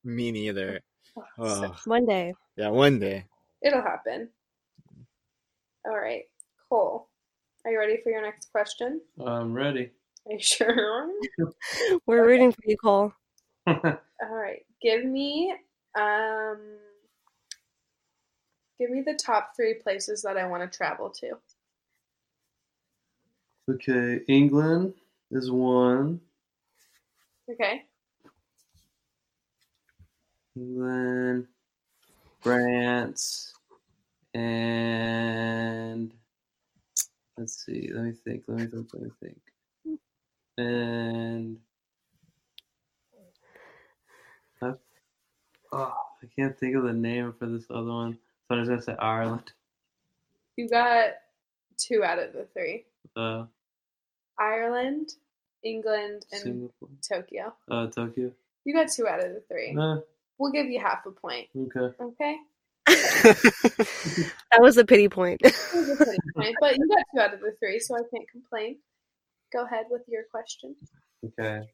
[SPEAKER 5] Me neither. Oh,
[SPEAKER 3] One day.
[SPEAKER 5] yeah, one day.
[SPEAKER 2] It'll happen. All right, Cole. Are you ready for your next question?
[SPEAKER 4] I'm ready.
[SPEAKER 2] Are you sure?
[SPEAKER 3] We're rooting for you, Cole.
[SPEAKER 2] All right. Give me um give me the top 3 places that I want to travel to.
[SPEAKER 4] okay, England is one.
[SPEAKER 2] Okay?
[SPEAKER 4] England, France, and let's see. Let me think. Let me think. Let me think. And I, oh, I can't think of the name for this other one. So I'm just gonna say Ireland.
[SPEAKER 2] You got 2 out of the 3.
[SPEAKER 4] Uh,
[SPEAKER 2] Ireland, England, and
[SPEAKER 4] Singapore.
[SPEAKER 2] Tokyo.
[SPEAKER 4] Uh, Tokyo.
[SPEAKER 2] You got 2 out of the 3.
[SPEAKER 4] Uh,
[SPEAKER 2] We'll give you half a point.
[SPEAKER 4] okay.
[SPEAKER 2] Okay?
[SPEAKER 3] That was a pity point.
[SPEAKER 2] It was a pretty point, but you got 2 out of the 3, so I can't complain. Go ahead with your question.
[SPEAKER 4] Okay.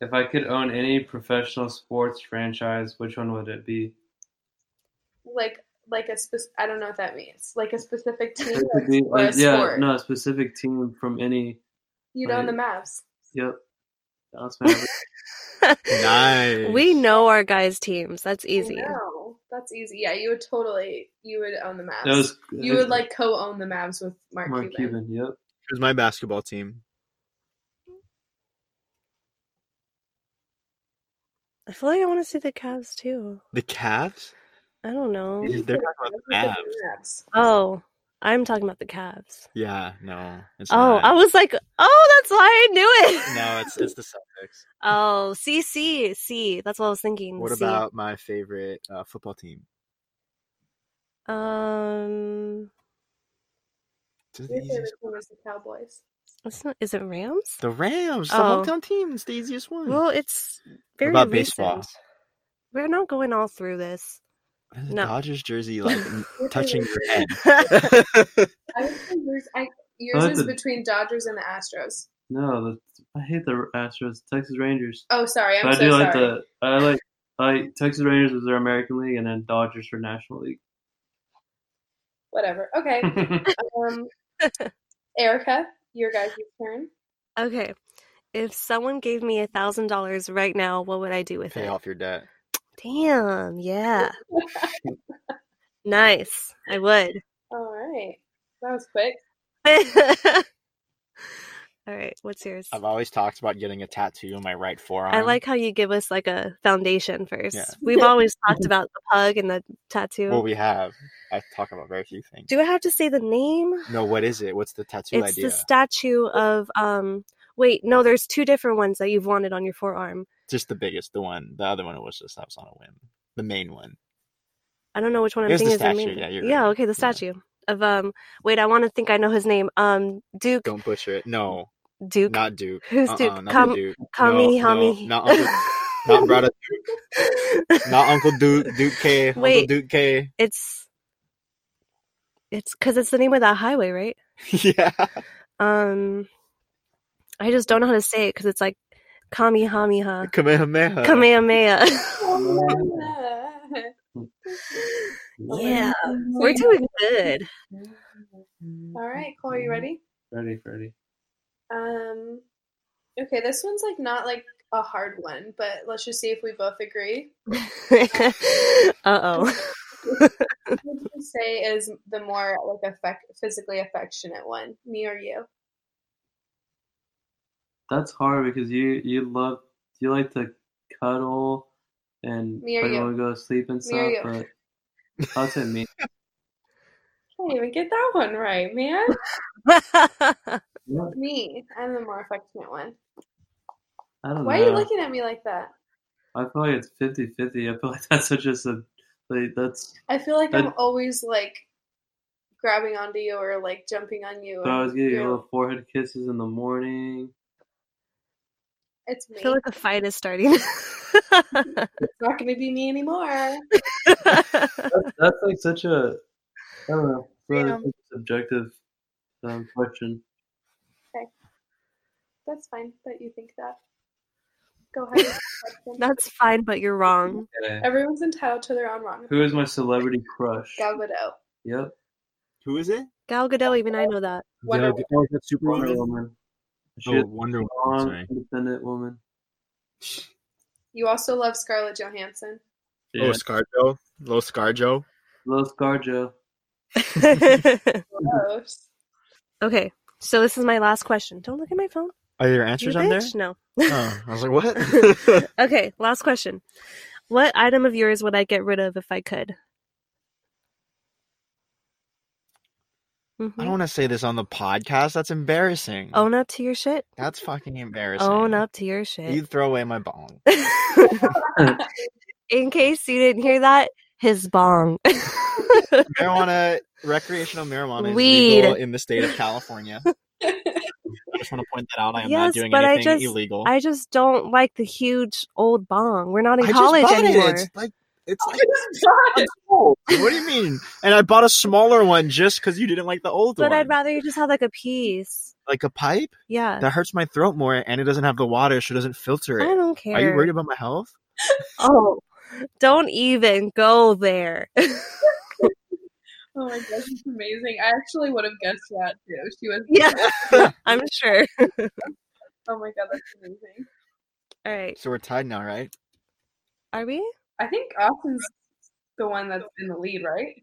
[SPEAKER 4] If I could own any professional sports franchise, which one would it be?
[SPEAKER 2] Like like a spec- I don't know what that means. Like a specific team or,
[SPEAKER 4] be,
[SPEAKER 2] or a
[SPEAKER 4] like, yeah,
[SPEAKER 2] sport.
[SPEAKER 4] no, a specific team from any.
[SPEAKER 2] You'd own the
[SPEAKER 4] like-
[SPEAKER 2] Mavs.
[SPEAKER 4] Yep. Dallas Mavericks.
[SPEAKER 5] nice.
[SPEAKER 3] we know our guys' teams. That's easy.
[SPEAKER 2] No, that's easy. Yeah, you would totally. You would own the Mavs.
[SPEAKER 4] That was.
[SPEAKER 2] you would like co-own the Mavs with Mark,
[SPEAKER 4] Mark
[SPEAKER 2] Cuban.
[SPEAKER 4] Cuban. Yep.
[SPEAKER 5] Here's my basketball team.
[SPEAKER 3] I feel like I want to see the Cavs too.
[SPEAKER 5] The Cavs?
[SPEAKER 3] I don't know.
[SPEAKER 5] They're talking about the
[SPEAKER 2] Look at
[SPEAKER 5] Mavs.
[SPEAKER 2] the Mavs.
[SPEAKER 3] Oh, I'm talking about the Cavs.
[SPEAKER 5] Yeah, no. It's
[SPEAKER 3] Oh,
[SPEAKER 5] not.
[SPEAKER 3] I was like, oh, that's why I knew it.
[SPEAKER 5] No, it's it's the Celtics.
[SPEAKER 3] Oh, C C C. That's what I was thinking.
[SPEAKER 5] What
[SPEAKER 3] C.
[SPEAKER 5] about my favorite uh, football team?
[SPEAKER 3] um?
[SPEAKER 5] This is
[SPEAKER 2] Your
[SPEAKER 5] the
[SPEAKER 2] favorite
[SPEAKER 5] easiest
[SPEAKER 2] team is the Cowboys.
[SPEAKER 3] It's not. Is it Rams?
[SPEAKER 5] The Rams, the
[SPEAKER 3] Oh.
[SPEAKER 5] hometown team. It's the easiest one.
[SPEAKER 3] Well, it's very
[SPEAKER 5] about baseball?
[SPEAKER 3] We're not going all through this.
[SPEAKER 5] There's
[SPEAKER 3] no.
[SPEAKER 5] Dodgers jersey like touching your head.
[SPEAKER 2] I would say yours, I, yours
[SPEAKER 4] like
[SPEAKER 2] is
[SPEAKER 4] the-
[SPEAKER 2] between Dodgers and the Astros.
[SPEAKER 4] No, the, I hate the Astros, Texas Rangers.
[SPEAKER 2] Oh, sorry. I'm
[SPEAKER 4] But I do
[SPEAKER 2] sorry.
[SPEAKER 4] like the I like I Texas Rangers was their American League, and then Dodgers for National League.
[SPEAKER 2] Whatever. Okay. um, Erica, your guys' turn.
[SPEAKER 3] okay. If someone gave me a thousand dollars right now, what would I do with it?
[SPEAKER 5] Pay
[SPEAKER 3] it?
[SPEAKER 5] off your debt.
[SPEAKER 3] Damn. Yeah. nice. I would.
[SPEAKER 2] All right. That was quick.
[SPEAKER 3] all right. What's yours?
[SPEAKER 5] I've always talked about getting a tattoo on my right forearm.
[SPEAKER 3] I like how you give us like a foundation first.
[SPEAKER 5] Yeah.
[SPEAKER 3] We've always talked about the pug and the tattoo.
[SPEAKER 5] Well, we have. I talk about very few things.
[SPEAKER 3] Do I have to say the name?
[SPEAKER 5] No, what is it? What's the tattoo
[SPEAKER 3] it's
[SPEAKER 5] idea?
[SPEAKER 3] the statue of um wait, no, there's two different ones that you've wanted on your forearm.
[SPEAKER 5] Just the biggest, the one. The other one was just that was on a whim. The main one.
[SPEAKER 3] I don't know which one I'm
[SPEAKER 5] It's
[SPEAKER 3] thinking is the main.
[SPEAKER 5] yeah,
[SPEAKER 3] yeah, okay, the
[SPEAKER 5] Yeah.
[SPEAKER 3] statue of um wait, I want to think I know his name. Um Duke
[SPEAKER 5] Don't butcher it. No,
[SPEAKER 3] Duke.
[SPEAKER 5] not Duke.
[SPEAKER 3] Who's
[SPEAKER 5] Uh-uh,
[SPEAKER 3] Duke?
[SPEAKER 5] Not
[SPEAKER 3] Kam-
[SPEAKER 5] the Duke.
[SPEAKER 3] Kami
[SPEAKER 5] no,
[SPEAKER 3] Hami.
[SPEAKER 5] No, not Uncle, not brother Duke. Not Uncle Duke. Duke K. Uncle
[SPEAKER 3] Wait.
[SPEAKER 5] Duke K.
[SPEAKER 3] it's it's cuz it's the name of that highway, right?
[SPEAKER 5] yeah.
[SPEAKER 3] Um I just don't know how to say it cuz it's like Kamehameha.
[SPEAKER 5] Kamehameha.
[SPEAKER 3] Kamehameha. yeah. We're doing good.
[SPEAKER 2] All right, Cole, are you ready?
[SPEAKER 4] Ready, Freddie.
[SPEAKER 2] Um, okay, this one's like not like a hard one, but let's just see if we both agree.
[SPEAKER 3] uh-oh.
[SPEAKER 2] What would you say is the more like affect physically affectionate one, me or you?
[SPEAKER 4] That's hard because you you love you like to cuddle and
[SPEAKER 2] Me or
[SPEAKER 4] like
[SPEAKER 2] you?
[SPEAKER 4] want to go to sleep and stuff.
[SPEAKER 2] you?
[SPEAKER 4] But I'll say me.
[SPEAKER 2] Can't even get that one right, man.
[SPEAKER 4] Yeah,
[SPEAKER 2] Me, I'm the more affectionate one.
[SPEAKER 4] I don't
[SPEAKER 2] Why
[SPEAKER 4] know.
[SPEAKER 2] are you looking at me like that?
[SPEAKER 4] I feel like it's 50-50. I feel like that's such a like that's.
[SPEAKER 2] I feel like I'm always like grabbing onto you or like jumping on you.
[SPEAKER 4] So I was
[SPEAKER 2] and
[SPEAKER 4] getting
[SPEAKER 2] you're-
[SPEAKER 4] little forehead kisses in the morning.
[SPEAKER 2] It's me.
[SPEAKER 3] I feel like a fight is starting.
[SPEAKER 2] it's not going to be me anymore.
[SPEAKER 4] That's, that's like such a. I don't know. It's a subjective um, question.
[SPEAKER 2] That's fine that you think that. Go ahead. with the question.
[SPEAKER 3] That's fine, but you're wrong.
[SPEAKER 4] Okay.
[SPEAKER 2] Everyone's entitled to their own wrong.
[SPEAKER 4] Who is my celebrity crush?
[SPEAKER 2] Gal Gadot.
[SPEAKER 4] Yep,
[SPEAKER 5] Who is it?
[SPEAKER 3] Gal Gadot, even I know that.
[SPEAKER 2] Wonder
[SPEAKER 5] Gal- oh, that's Superwoman.
[SPEAKER 4] Wonder Woman. She
[SPEAKER 5] Oh, Wonder Woman. Sorry.
[SPEAKER 4] independent woman.
[SPEAKER 2] You also love Scarlett Johansson.
[SPEAKER 4] Yeah.
[SPEAKER 5] Oh, ScarJo. Little ScarJo.
[SPEAKER 4] Little ScarJo.
[SPEAKER 2] Gross.
[SPEAKER 3] okay, so this is my last question. Don't look at my phone.
[SPEAKER 5] Are there
[SPEAKER 3] you
[SPEAKER 5] answers on there?
[SPEAKER 3] No.
[SPEAKER 5] Oh, I was like, what?
[SPEAKER 3] Okay, last question. What item of yours would I get rid of if I could? Mhm.
[SPEAKER 5] I don't want to say this on the podcast. That's embarrassing.
[SPEAKER 3] Own up to your shit.
[SPEAKER 5] That's fucking embarrassing.
[SPEAKER 3] Own up to your shit.
[SPEAKER 5] You throw away my bong.
[SPEAKER 3] In case you didn't hear that, his bong.
[SPEAKER 5] marijuana, recreational marijuana is
[SPEAKER 3] Weed.
[SPEAKER 5] legal in the state of California. I just want to point that out. I am not
[SPEAKER 3] Yes,
[SPEAKER 5] doing
[SPEAKER 3] but I
[SPEAKER 5] anything
[SPEAKER 3] just-
[SPEAKER 5] illegal.
[SPEAKER 3] I just don't like the huge old bong. We're not in
[SPEAKER 5] I just
[SPEAKER 3] college
[SPEAKER 5] bought it.
[SPEAKER 3] anymore.
[SPEAKER 5] It's like it's like old. What do you mean? And I bought a smaller one just because you didn't like the old
[SPEAKER 3] But
[SPEAKER 5] one.
[SPEAKER 3] But I'd rather you just have like a piece.
[SPEAKER 5] like a pipe
[SPEAKER 3] Yeah.
[SPEAKER 5] that hurts my throat more, and it doesn't have the water, so it doesn't filter it.
[SPEAKER 3] I don't care.
[SPEAKER 5] Are you worried about my health?
[SPEAKER 3] Oh, don't even go there.
[SPEAKER 2] Oh my gosh, it's amazing. I actually would have guessed that too. She was.
[SPEAKER 3] yeah, I'm sure.
[SPEAKER 2] Oh my god, that's amazing.
[SPEAKER 3] All right.
[SPEAKER 5] So we're tied now, right?
[SPEAKER 3] Are we?
[SPEAKER 2] I think Austin's the one that's in the lead, right?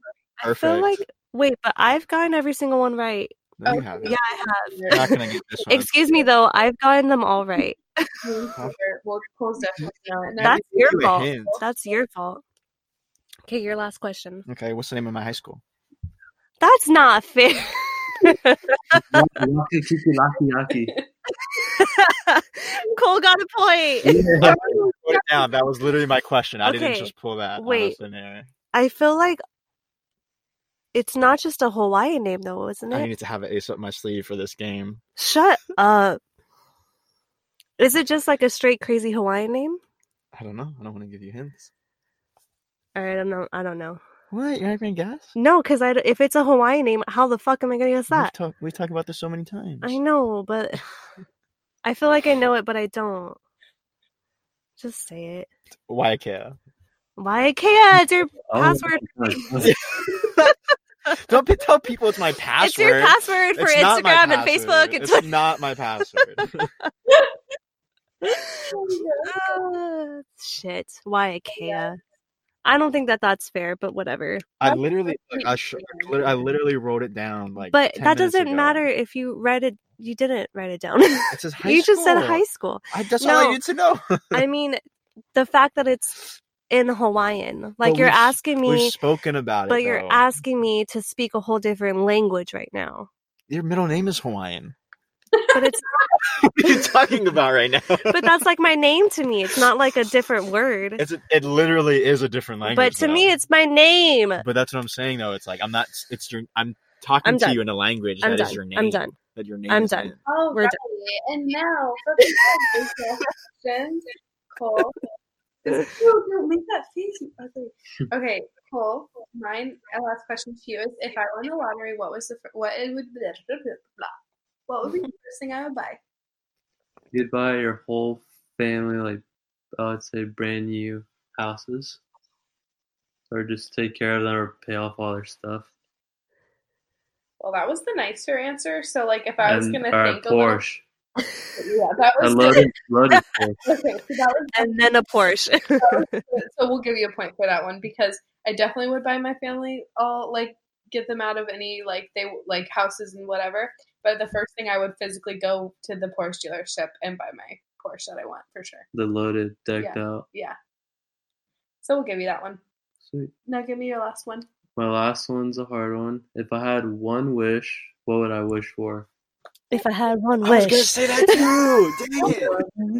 [SPEAKER 2] Perfect.
[SPEAKER 3] I feel like wait, but I've gotten every single one right.
[SPEAKER 5] No,
[SPEAKER 2] Oh.
[SPEAKER 3] Yeah, I have.
[SPEAKER 5] You're not gonna get this one.
[SPEAKER 3] Excuse me though, I've gotten them all right.
[SPEAKER 2] Well, Cole's definitely not.
[SPEAKER 3] That's your fault. That's your fault. Okay, your last question.
[SPEAKER 5] Okay, what's the name of my high school?
[SPEAKER 3] That's not fair.
[SPEAKER 4] Yaki, kiki, laki, yaki.
[SPEAKER 3] Cole got a point.
[SPEAKER 4] Yeah.
[SPEAKER 5] I wrote it down. That was literally my question. I didn't just pull that. out of
[SPEAKER 3] wait.
[SPEAKER 5] thin air.
[SPEAKER 3] I feel like It's not just a Hawaiian name though, isn't it?
[SPEAKER 5] I need to have an ace up my sleeve for this game.
[SPEAKER 3] Shut up. Is it just like a straight crazy Hawaiian name?
[SPEAKER 5] I don't know. I don't want to give you hints.
[SPEAKER 3] All right, I'm not. Know. I don't know.
[SPEAKER 5] What? You're not gonna guess?
[SPEAKER 3] No, because I if it's a Hawaiian name, how the fuck am I gonna guess
[SPEAKER 5] We've
[SPEAKER 3] that?
[SPEAKER 5] talk- we talk about this so many times.
[SPEAKER 3] I know, but I feel like I know it, but I don't. Just say it.
[SPEAKER 5] Why care?
[SPEAKER 3] Waiakea? It's your
[SPEAKER 4] Oh,
[SPEAKER 3] password.
[SPEAKER 5] Don't be- tell people it's my password.
[SPEAKER 3] It's your password for
[SPEAKER 5] It's not my
[SPEAKER 3] Instagram and. Facebook and
[SPEAKER 5] It's not my password.
[SPEAKER 3] Ah, shit. Waiakea? I don't think that that's fair, but whatever.
[SPEAKER 5] I literally, like, I, sh- I literally wrote it down. Like,
[SPEAKER 3] But
[SPEAKER 5] 10
[SPEAKER 3] that doesn't
[SPEAKER 5] ago.
[SPEAKER 3] matter if you read it. You didn't write it down.
[SPEAKER 5] It says high
[SPEAKER 3] you just said high school.
[SPEAKER 5] I, that's all I
[SPEAKER 3] No.
[SPEAKER 5] need to know.
[SPEAKER 3] I mean, the fact that it's in Hawaiian, like
[SPEAKER 5] But
[SPEAKER 3] you're
[SPEAKER 5] we've-
[SPEAKER 3] asking
[SPEAKER 5] We've
[SPEAKER 3] me,
[SPEAKER 5] spoken about it.
[SPEAKER 3] but you're
[SPEAKER 5] though.
[SPEAKER 3] asking me to speak a whole different language right now.
[SPEAKER 5] Your middle name is Hawaiian.
[SPEAKER 3] But it's
[SPEAKER 5] what are you talking about right now?
[SPEAKER 3] but that's like my name to me. It's not like a different word.
[SPEAKER 5] it's a, it literally is a different language.
[SPEAKER 3] But to
[SPEAKER 5] though.
[SPEAKER 3] me, it's my name.
[SPEAKER 5] But that's what I'm saying though. It's like I'm not. It's your. I'm talking
[SPEAKER 3] I'm
[SPEAKER 5] to
[SPEAKER 3] done.
[SPEAKER 5] you in a language
[SPEAKER 3] I'm
[SPEAKER 5] that is
[SPEAKER 3] done.
[SPEAKER 5] your name.
[SPEAKER 3] I'm done.
[SPEAKER 5] That your name.
[SPEAKER 3] I'm
[SPEAKER 5] is
[SPEAKER 3] done.
[SPEAKER 5] in.
[SPEAKER 2] All
[SPEAKER 3] We're
[SPEAKER 2] right,
[SPEAKER 3] done.
[SPEAKER 2] and now for the questions. Cole. No, no, make that face. you. Okay, Cole. Mine. Uh, last question to you is: If I won the lottery, what was the what it would blah, blah, blah, blah. What would be the first thing I would buy?
[SPEAKER 4] You'd buy your whole family, like, I would say, brand new houses. Or just take care of them or pay off all their stuff.
[SPEAKER 2] Well, that was the nicer answer. So, like, if I was gonna
[SPEAKER 4] or a
[SPEAKER 2] think a little,
[SPEAKER 4] Porsche.
[SPEAKER 2] yeah, that
[SPEAKER 4] A
[SPEAKER 2] was
[SPEAKER 4] loaded, loaded Porsche.
[SPEAKER 2] okay. So that was
[SPEAKER 3] And then a Porsche.
[SPEAKER 2] so we'll give you a point for that one because I definitely would buy my family all like get them out of any like they like houses and whatever. But the first thing I would physically go to the Porsche dealership and buy my Porsche that I want for sure.
[SPEAKER 4] The loaded, decked out.
[SPEAKER 2] Yeah. So we'll give you that one.
[SPEAKER 4] Sweet.
[SPEAKER 2] Now give me your last one.
[SPEAKER 4] My last one's a hard one. If I had one wish, what would I wish for?
[SPEAKER 3] if I had one
[SPEAKER 5] I was gonna say that too. Dang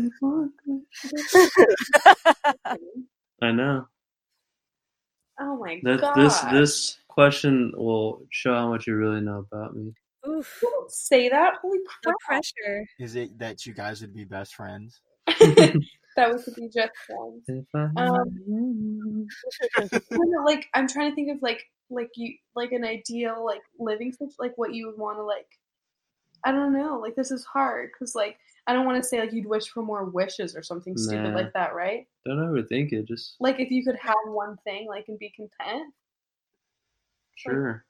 [SPEAKER 5] it.
[SPEAKER 4] I know.
[SPEAKER 2] Oh my god.
[SPEAKER 4] this this question will show how much you really know about me.
[SPEAKER 3] Oof.
[SPEAKER 2] Say that. Holy
[SPEAKER 3] The pressure.
[SPEAKER 5] Is it that you guys would be best friends?
[SPEAKER 2] that was to be just friends.
[SPEAKER 4] If I had
[SPEAKER 2] Um, know, like I'm trying to think of like like you like an ideal like living situation, like what you would want to like. I don't know. Like this is hard because like I don't want to say like you'd wish for more wishes or something stupid like that, right?
[SPEAKER 4] don't overthink it. Just
[SPEAKER 2] Like if you could have one thing, like and be content.
[SPEAKER 4] sure.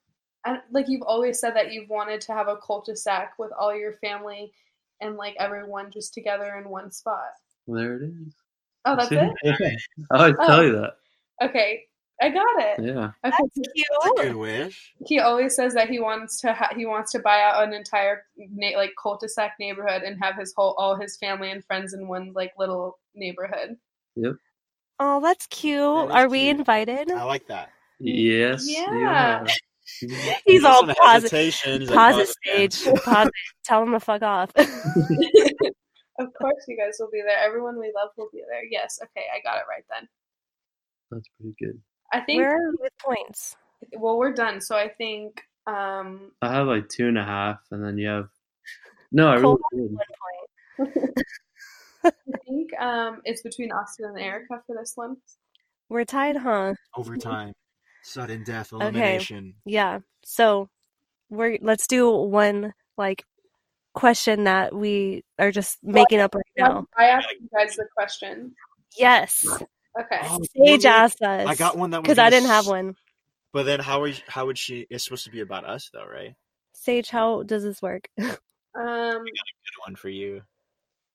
[SPEAKER 2] I, like you've always said that you've wanted to have a cul-de-sac with all your family and like everyone just together in one spot.
[SPEAKER 4] There it is.
[SPEAKER 2] Oh, that's
[SPEAKER 4] See?
[SPEAKER 2] it.
[SPEAKER 4] Yeah. I always
[SPEAKER 2] Oh.
[SPEAKER 4] tell you that.
[SPEAKER 2] Okay, I got it.
[SPEAKER 4] Yeah.
[SPEAKER 2] Okay,
[SPEAKER 3] Cute.
[SPEAKER 5] Good wish.
[SPEAKER 2] he always says that he wants to ha- he wants to buy out an entire na- like cul-de-sac neighborhood and have his whole all his family and friends in one like little neighborhood. Yep.
[SPEAKER 3] Oh, that's cute.
[SPEAKER 5] That is
[SPEAKER 3] Are we invited?
[SPEAKER 5] I like that.
[SPEAKER 4] Yes.
[SPEAKER 2] Yeah.
[SPEAKER 4] yeah.
[SPEAKER 3] He's all
[SPEAKER 5] Some
[SPEAKER 3] positive.
[SPEAKER 5] He's like,
[SPEAKER 3] Pause
[SPEAKER 5] "Oh,
[SPEAKER 3] it, stage. Pause it. Tell him to fuck off.
[SPEAKER 2] of course, you guys will be there. Everyone we love will be there. Yes. Okay, I got it right then.
[SPEAKER 4] That's pretty good.
[SPEAKER 2] I think.
[SPEAKER 3] Where are we with points?
[SPEAKER 2] well, we're done. So I think. Um.
[SPEAKER 4] I have like two and a half, and then you have. No, I really
[SPEAKER 3] Cool.
[SPEAKER 4] did.
[SPEAKER 3] One point.
[SPEAKER 2] I think um it's between Austin and Erica for this one.
[SPEAKER 3] We're tied, huh?
[SPEAKER 5] Overtime. Sudden death elimination.
[SPEAKER 3] Okay.
[SPEAKER 5] elimination.
[SPEAKER 3] Yeah. So we're let's do one like question that we are just making up right now.
[SPEAKER 2] I asked you guys the question.
[SPEAKER 3] Yes.
[SPEAKER 2] Okay.
[SPEAKER 5] Oh,
[SPEAKER 3] Sage
[SPEAKER 5] one
[SPEAKER 3] asked us.
[SPEAKER 5] I got one that was
[SPEAKER 3] because I didn't have one.
[SPEAKER 5] But then how would how would she? It's supposed to be about us though, right?
[SPEAKER 3] Sage, how does this work?
[SPEAKER 2] Um.
[SPEAKER 5] Good one for you.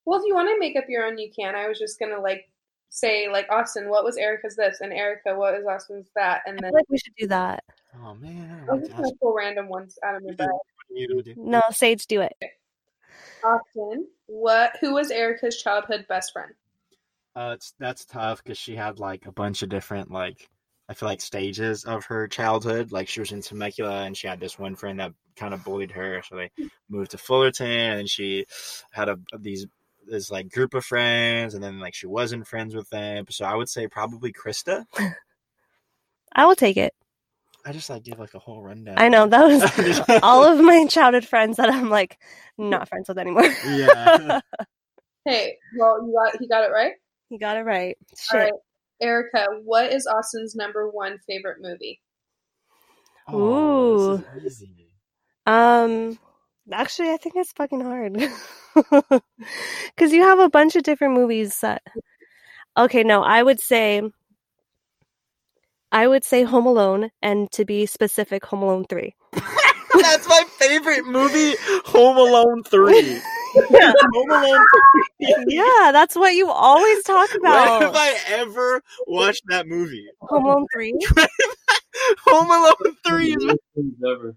[SPEAKER 2] Well, if you want to make up your own, you can. I was just gonna like say like Austin, what was Erica's this, and Erica, what is Austin's that, and
[SPEAKER 3] I
[SPEAKER 2] then
[SPEAKER 3] feel like we should do that.
[SPEAKER 5] Oh man.
[SPEAKER 2] I'm
[SPEAKER 5] I
[SPEAKER 2] just
[SPEAKER 5] ask-
[SPEAKER 2] gonna pull random ones out of my bag.
[SPEAKER 5] what are you gonna do?
[SPEAKER 3] No, Sage, do it.
[SPEAKER 2] Austin, what? Who was Erica's childhood best friend?
[SPEAKER 5] Uh, it's that's tough because she had like a bunch of different like I feel like stages of her childhood. Like she was in Temecula and she had this one friend that kind of bullied her, so they moved to Fullerton and she had a these this like group of friends and then like she wasn't friends with them. So I would say probably Krista.
[SPEAKER 3] I will take it.
[SPEAKER 5] I just like give like a whole rundown.
[SPEAKER 3] I know that was all of my childhood friends that I'm like not friends with anymore.
[SPEAKER 5] Yeah.
[SPEAKER 2] Hey, well, you got he got it right.
[SPEAKER 3] He got it right. Shit.
[SPEAKER 2] All right, Erica, what is Austin's number one favorite movie?
[SPEAKER 5] Oh, this is easy.
[SPEAKER 3] Um, actually, I think it's fucking hard because you have a bunch of different movies. That... Okay, no, I would say, I would say Home Alone, and to be specific, Home Alone Three.
[SPEAKER 5] That's my favorite movie, Home Alone Three. Home Alone Three.
[SPEAKER 3] yeah, that's what you always talk about.
[SPEAKER 5] When have. I ever watched that movie?
[SPEAKER 3] Home Alone Three.
[SPEAKER 5] Home Alone Three. is-
[SPEAKER 4] Worst things ever.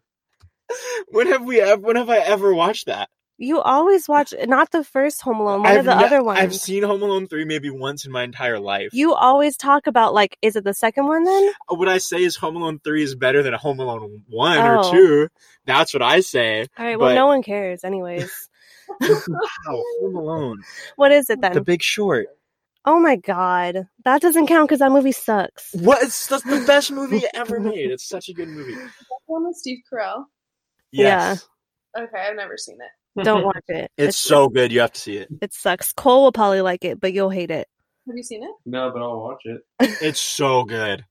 [SPEAKER 5] When have we ever? When have I ever watched that?
[SPEAKER 3] You always watch not the first Home Alone, one
[SPEAKER 5] I've
[SPEAKER 3] of the
[SPEAKER 5] ne-
[SPEAKER 3] other ones.
[SPEAKER 5] I've seen Home Alone Three maybe once in my entire life.
[SPEAKER 3] You always talk about like, is it the second one then?
[SPEAKER 5] Uh, what I say is Home Alone Three is better than Home Alone One
[SPEAKER 3] Oh.
[SPEAKER 5] or Two. That's what I say.
[SPEAKER 3] All right, well,
[SPEAKER 5] But-
[SPEAKER 3] no one cares, anyways.
[SPEAKER 5] Wow, Home Alone,
[SPEAKER 3] what is it then?
[SPEAKER 5] The Big Short.
[SPEAKER 3] oh my god, that doesn't count because that movie sucks.
[SPEAKER 5] What? It's that's the best movie ever made. It's such a good movie.
[SPEAKER 2] That one with Steve Carell.
[SPEAKER 5] Yes.
[SPEAKER 2] Okay, I've never seen it.
[SPEAKER 3] Don't watch it.
[SPEAKER 5] It's so good. You have to see it.
[SPEAKER 3] it sucks. Cole will probably like it, but you'll hate it.
[SPEAKER 2] Have you seen it?
[SPEAKER 4] No, but I'll watch it.
[SPEAKER 5] It's so good.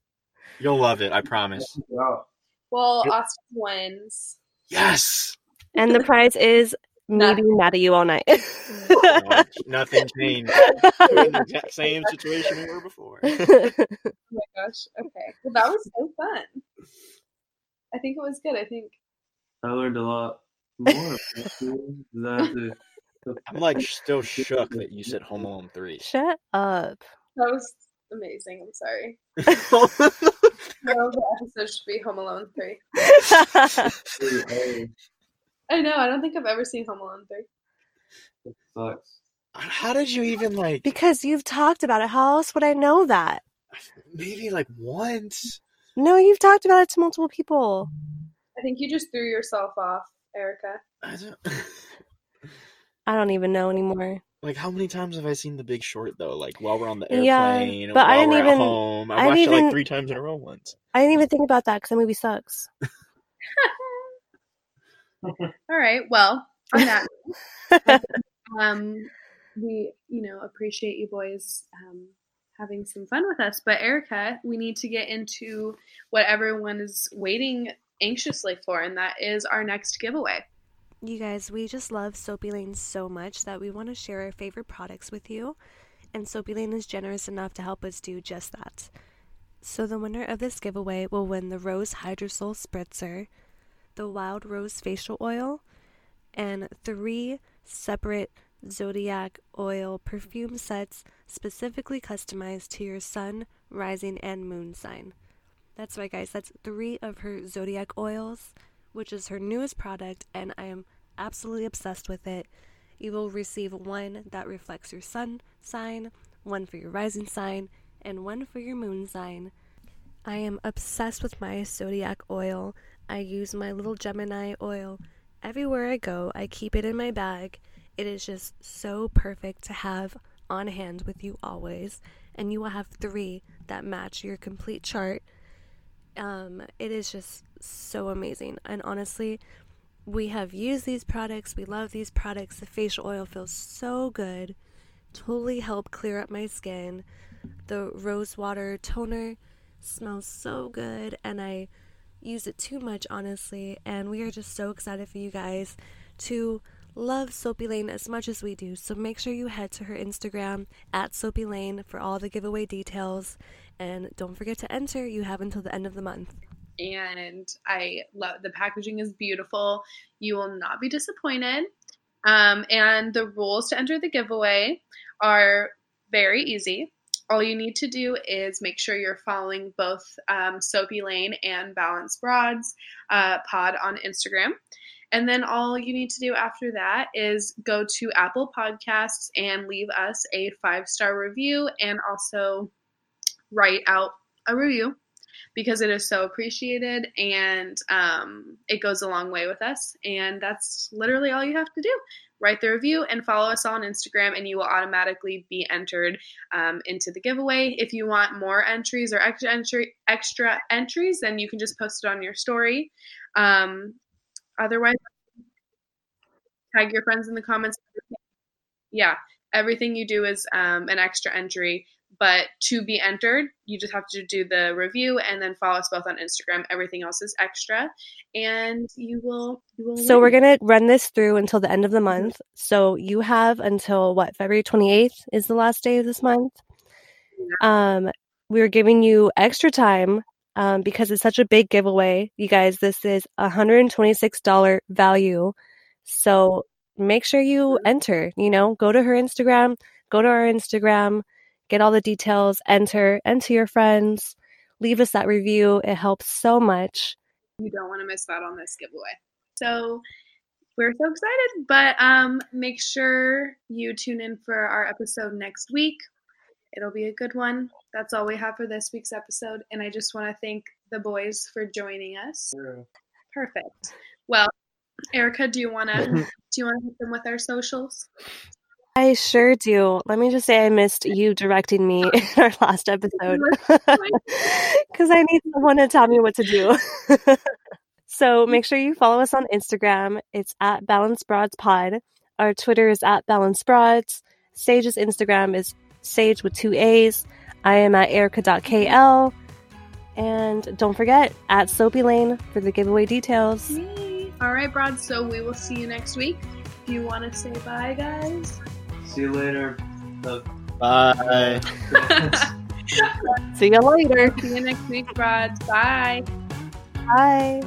[SPEAKER 5] You'll love it. I promise.
[SPEAKER 4] Wow.
[SPEAKER 2] Well,
[SPEAKER 5] Yep.
[SPEAKER 2] Austin wins.
[SPEAKER 5] Yes.
[SPEAKER 3] And the prize is me
[SPEAKER 2] Nothing.
[SPEAKER 3] being mad at you all night.
[SPEAKER 5] Well, nothing changed. We're in the same situation we were before.
[SPEAKER 2] Oh my gosh. Okay. Well, that was so fun. I think it was good. I think
[SPEAKER 4] I learned a lot more. than
[SPEAKER 5] I'm like still shook that you said Home Alone three.
[SPEAKER 3] Shut up.
[SPEAKER 2] that was amazing. I'm sorry. No, the episode should be Home Alone 3. I know. I don't think I've ever seen Home Alone 3.
[SPEAKER 4] It sucks.
[SPEAKER 5] How did you even like?
[SPEAKER 3] because you've talked about it. How else would I know that?
[SPEAKER 5] Maybe like once.
[SPEAKER 3] No, you've talked about it to multiple people.
[SPEAKER 2] I think you just threw yourself off, Erica.
[SPEAKER 5] I don't,
[SPEAKER 3] I don't even know anymore.
[SPEAKER 5] like how many times have I seen The Big Short though? Like while we're on the
[SPEAKER 3] Yeah,
[SPEAKER 5] airplane, or
[SPEAKER 3] but I didn't
[SPEAKER 5] we're
[SPEAKER 3] even-
[SPEAKER 5] home. I
[SPEAKER 3] I
[SPEAKER 5] watched
[SPEAKER 3] didn't
[SPEAKER 5] it like three times in a row once.
[SPEAKER 3] I didn't even think about that because the movie sucks.
[SPEAKER 2] All right. Well, on that, um, we you know appreciate you boys um, having some fun with us. But Erica, we need to get into what everyone is waiting anxiously for, and that is our next giveaway.
[SPEAKER 3] You guys, we just love Soapy Lane so much that we want to share our favorite products with you, and Soapy Lane is generous enough to help us do just that. So the winner of this giveaway will win the Rose Hydrosol Spritzer, the Wild Rose Facial Oil, and three separate Zodiac Oil perfume sets specifically customized to your sun, rising, and moon sign. That's right, guys. That's three of her Zodiac oils, which is her newest product, and I am absolutely obsessed with it. You will receive one that reflects your sun sign, one for your rising sign, and one for your moon sign. I am obsessed with my Zodiac oil. I use my little Gemini oil everywhere I go. I keep it in my bag. It is just so perfect to have on hand with you always. And you will have three that match your complete chart. Um, it is just so amazing. And honestly, we have used these products. We love these products. The facial oil feels so good. Totally help clear up my skin. The rose water toner smells so good and I use it too much honestly and we are just so excited for you guys to love Soapy Lane as much as we do. So make sure you head to her Instagram at Soapy Lane for all the giveaway details and don't forget to enter. You have until the end of the month.
[SPEAKER 2] and I love the packaging is beautiful. You will not be disappointed. Um, and the rules to enter the giveaway are very easy. All you need to do is make sure you're following both um, Soapy Lane and Balance Broads uh, pod on Instagram. And then all you need to do after that is go to Apple Podcasts and leave us a five star review and also write out a review because it is so appreciated and um, it goes a long way with us. And that's literally all you have to do. Write the review and follow us on Instagram, and you will automatically be entered um, into the giveaway. If you want more entries or extra entry, extra entries, then you can just post it on your story. Um, otherwise, tag your friends in the comments. Yeah, everything you do is um, an extra entry but to be entered, you just have to do the review and then follow us both on Instagram. Everything else is extra, and you will. You will
[SPEAKER 3] so
[SPEAKER 2] win.
[SPEAKER 3] we're gonna run this through until the end of the month. So you have until what February twenty eighth is the last day of this month. Um, we're giving you extra time um, because it's such a big giveaway. You guys, this is a hundred and twenty six dollar value. So make sure you enter. You know, go to her Instagram. Go to our Instagram get all the details, enter, enter your friends, leave us that review. It helps so much.
[SPEAKER 2] You don't want to miss out on this giveaway. So we're so excited, but um, make sure you tune in for our episode next week. It'll be a good one. That's all we have for this week's episode, and I just want to thank the boys for joining us.
[SPEAKER 4] Yeah.
[SPEAKER 2] Perfect. Well, Erica, do you want to do you want to hit them with our socials?
[SPEAKER 3] I sure do. Let me just say I missed you directing me in our last episode because I need someone to tell me what to do. so make sure you follow us on Instagram. It's at Balance Broads Pod. Our Twitter is at Balance Broads. Sage's Instagram is Sage with two A's. I am at erica.kl. And don't forget, at Soapy Lane for the giveaway details.
[SPEAKER 2] Yay. All right, Broad. So we will see you next week. Do you want to say bye, guys?
[SPEAKER 4] See you later.
[SPEAKER 5] Bye.
[SPEAKER 3] See you later.
[SPEAKER 2] See you next week, Broads. Bye.
[SPEAKER 3] Bye.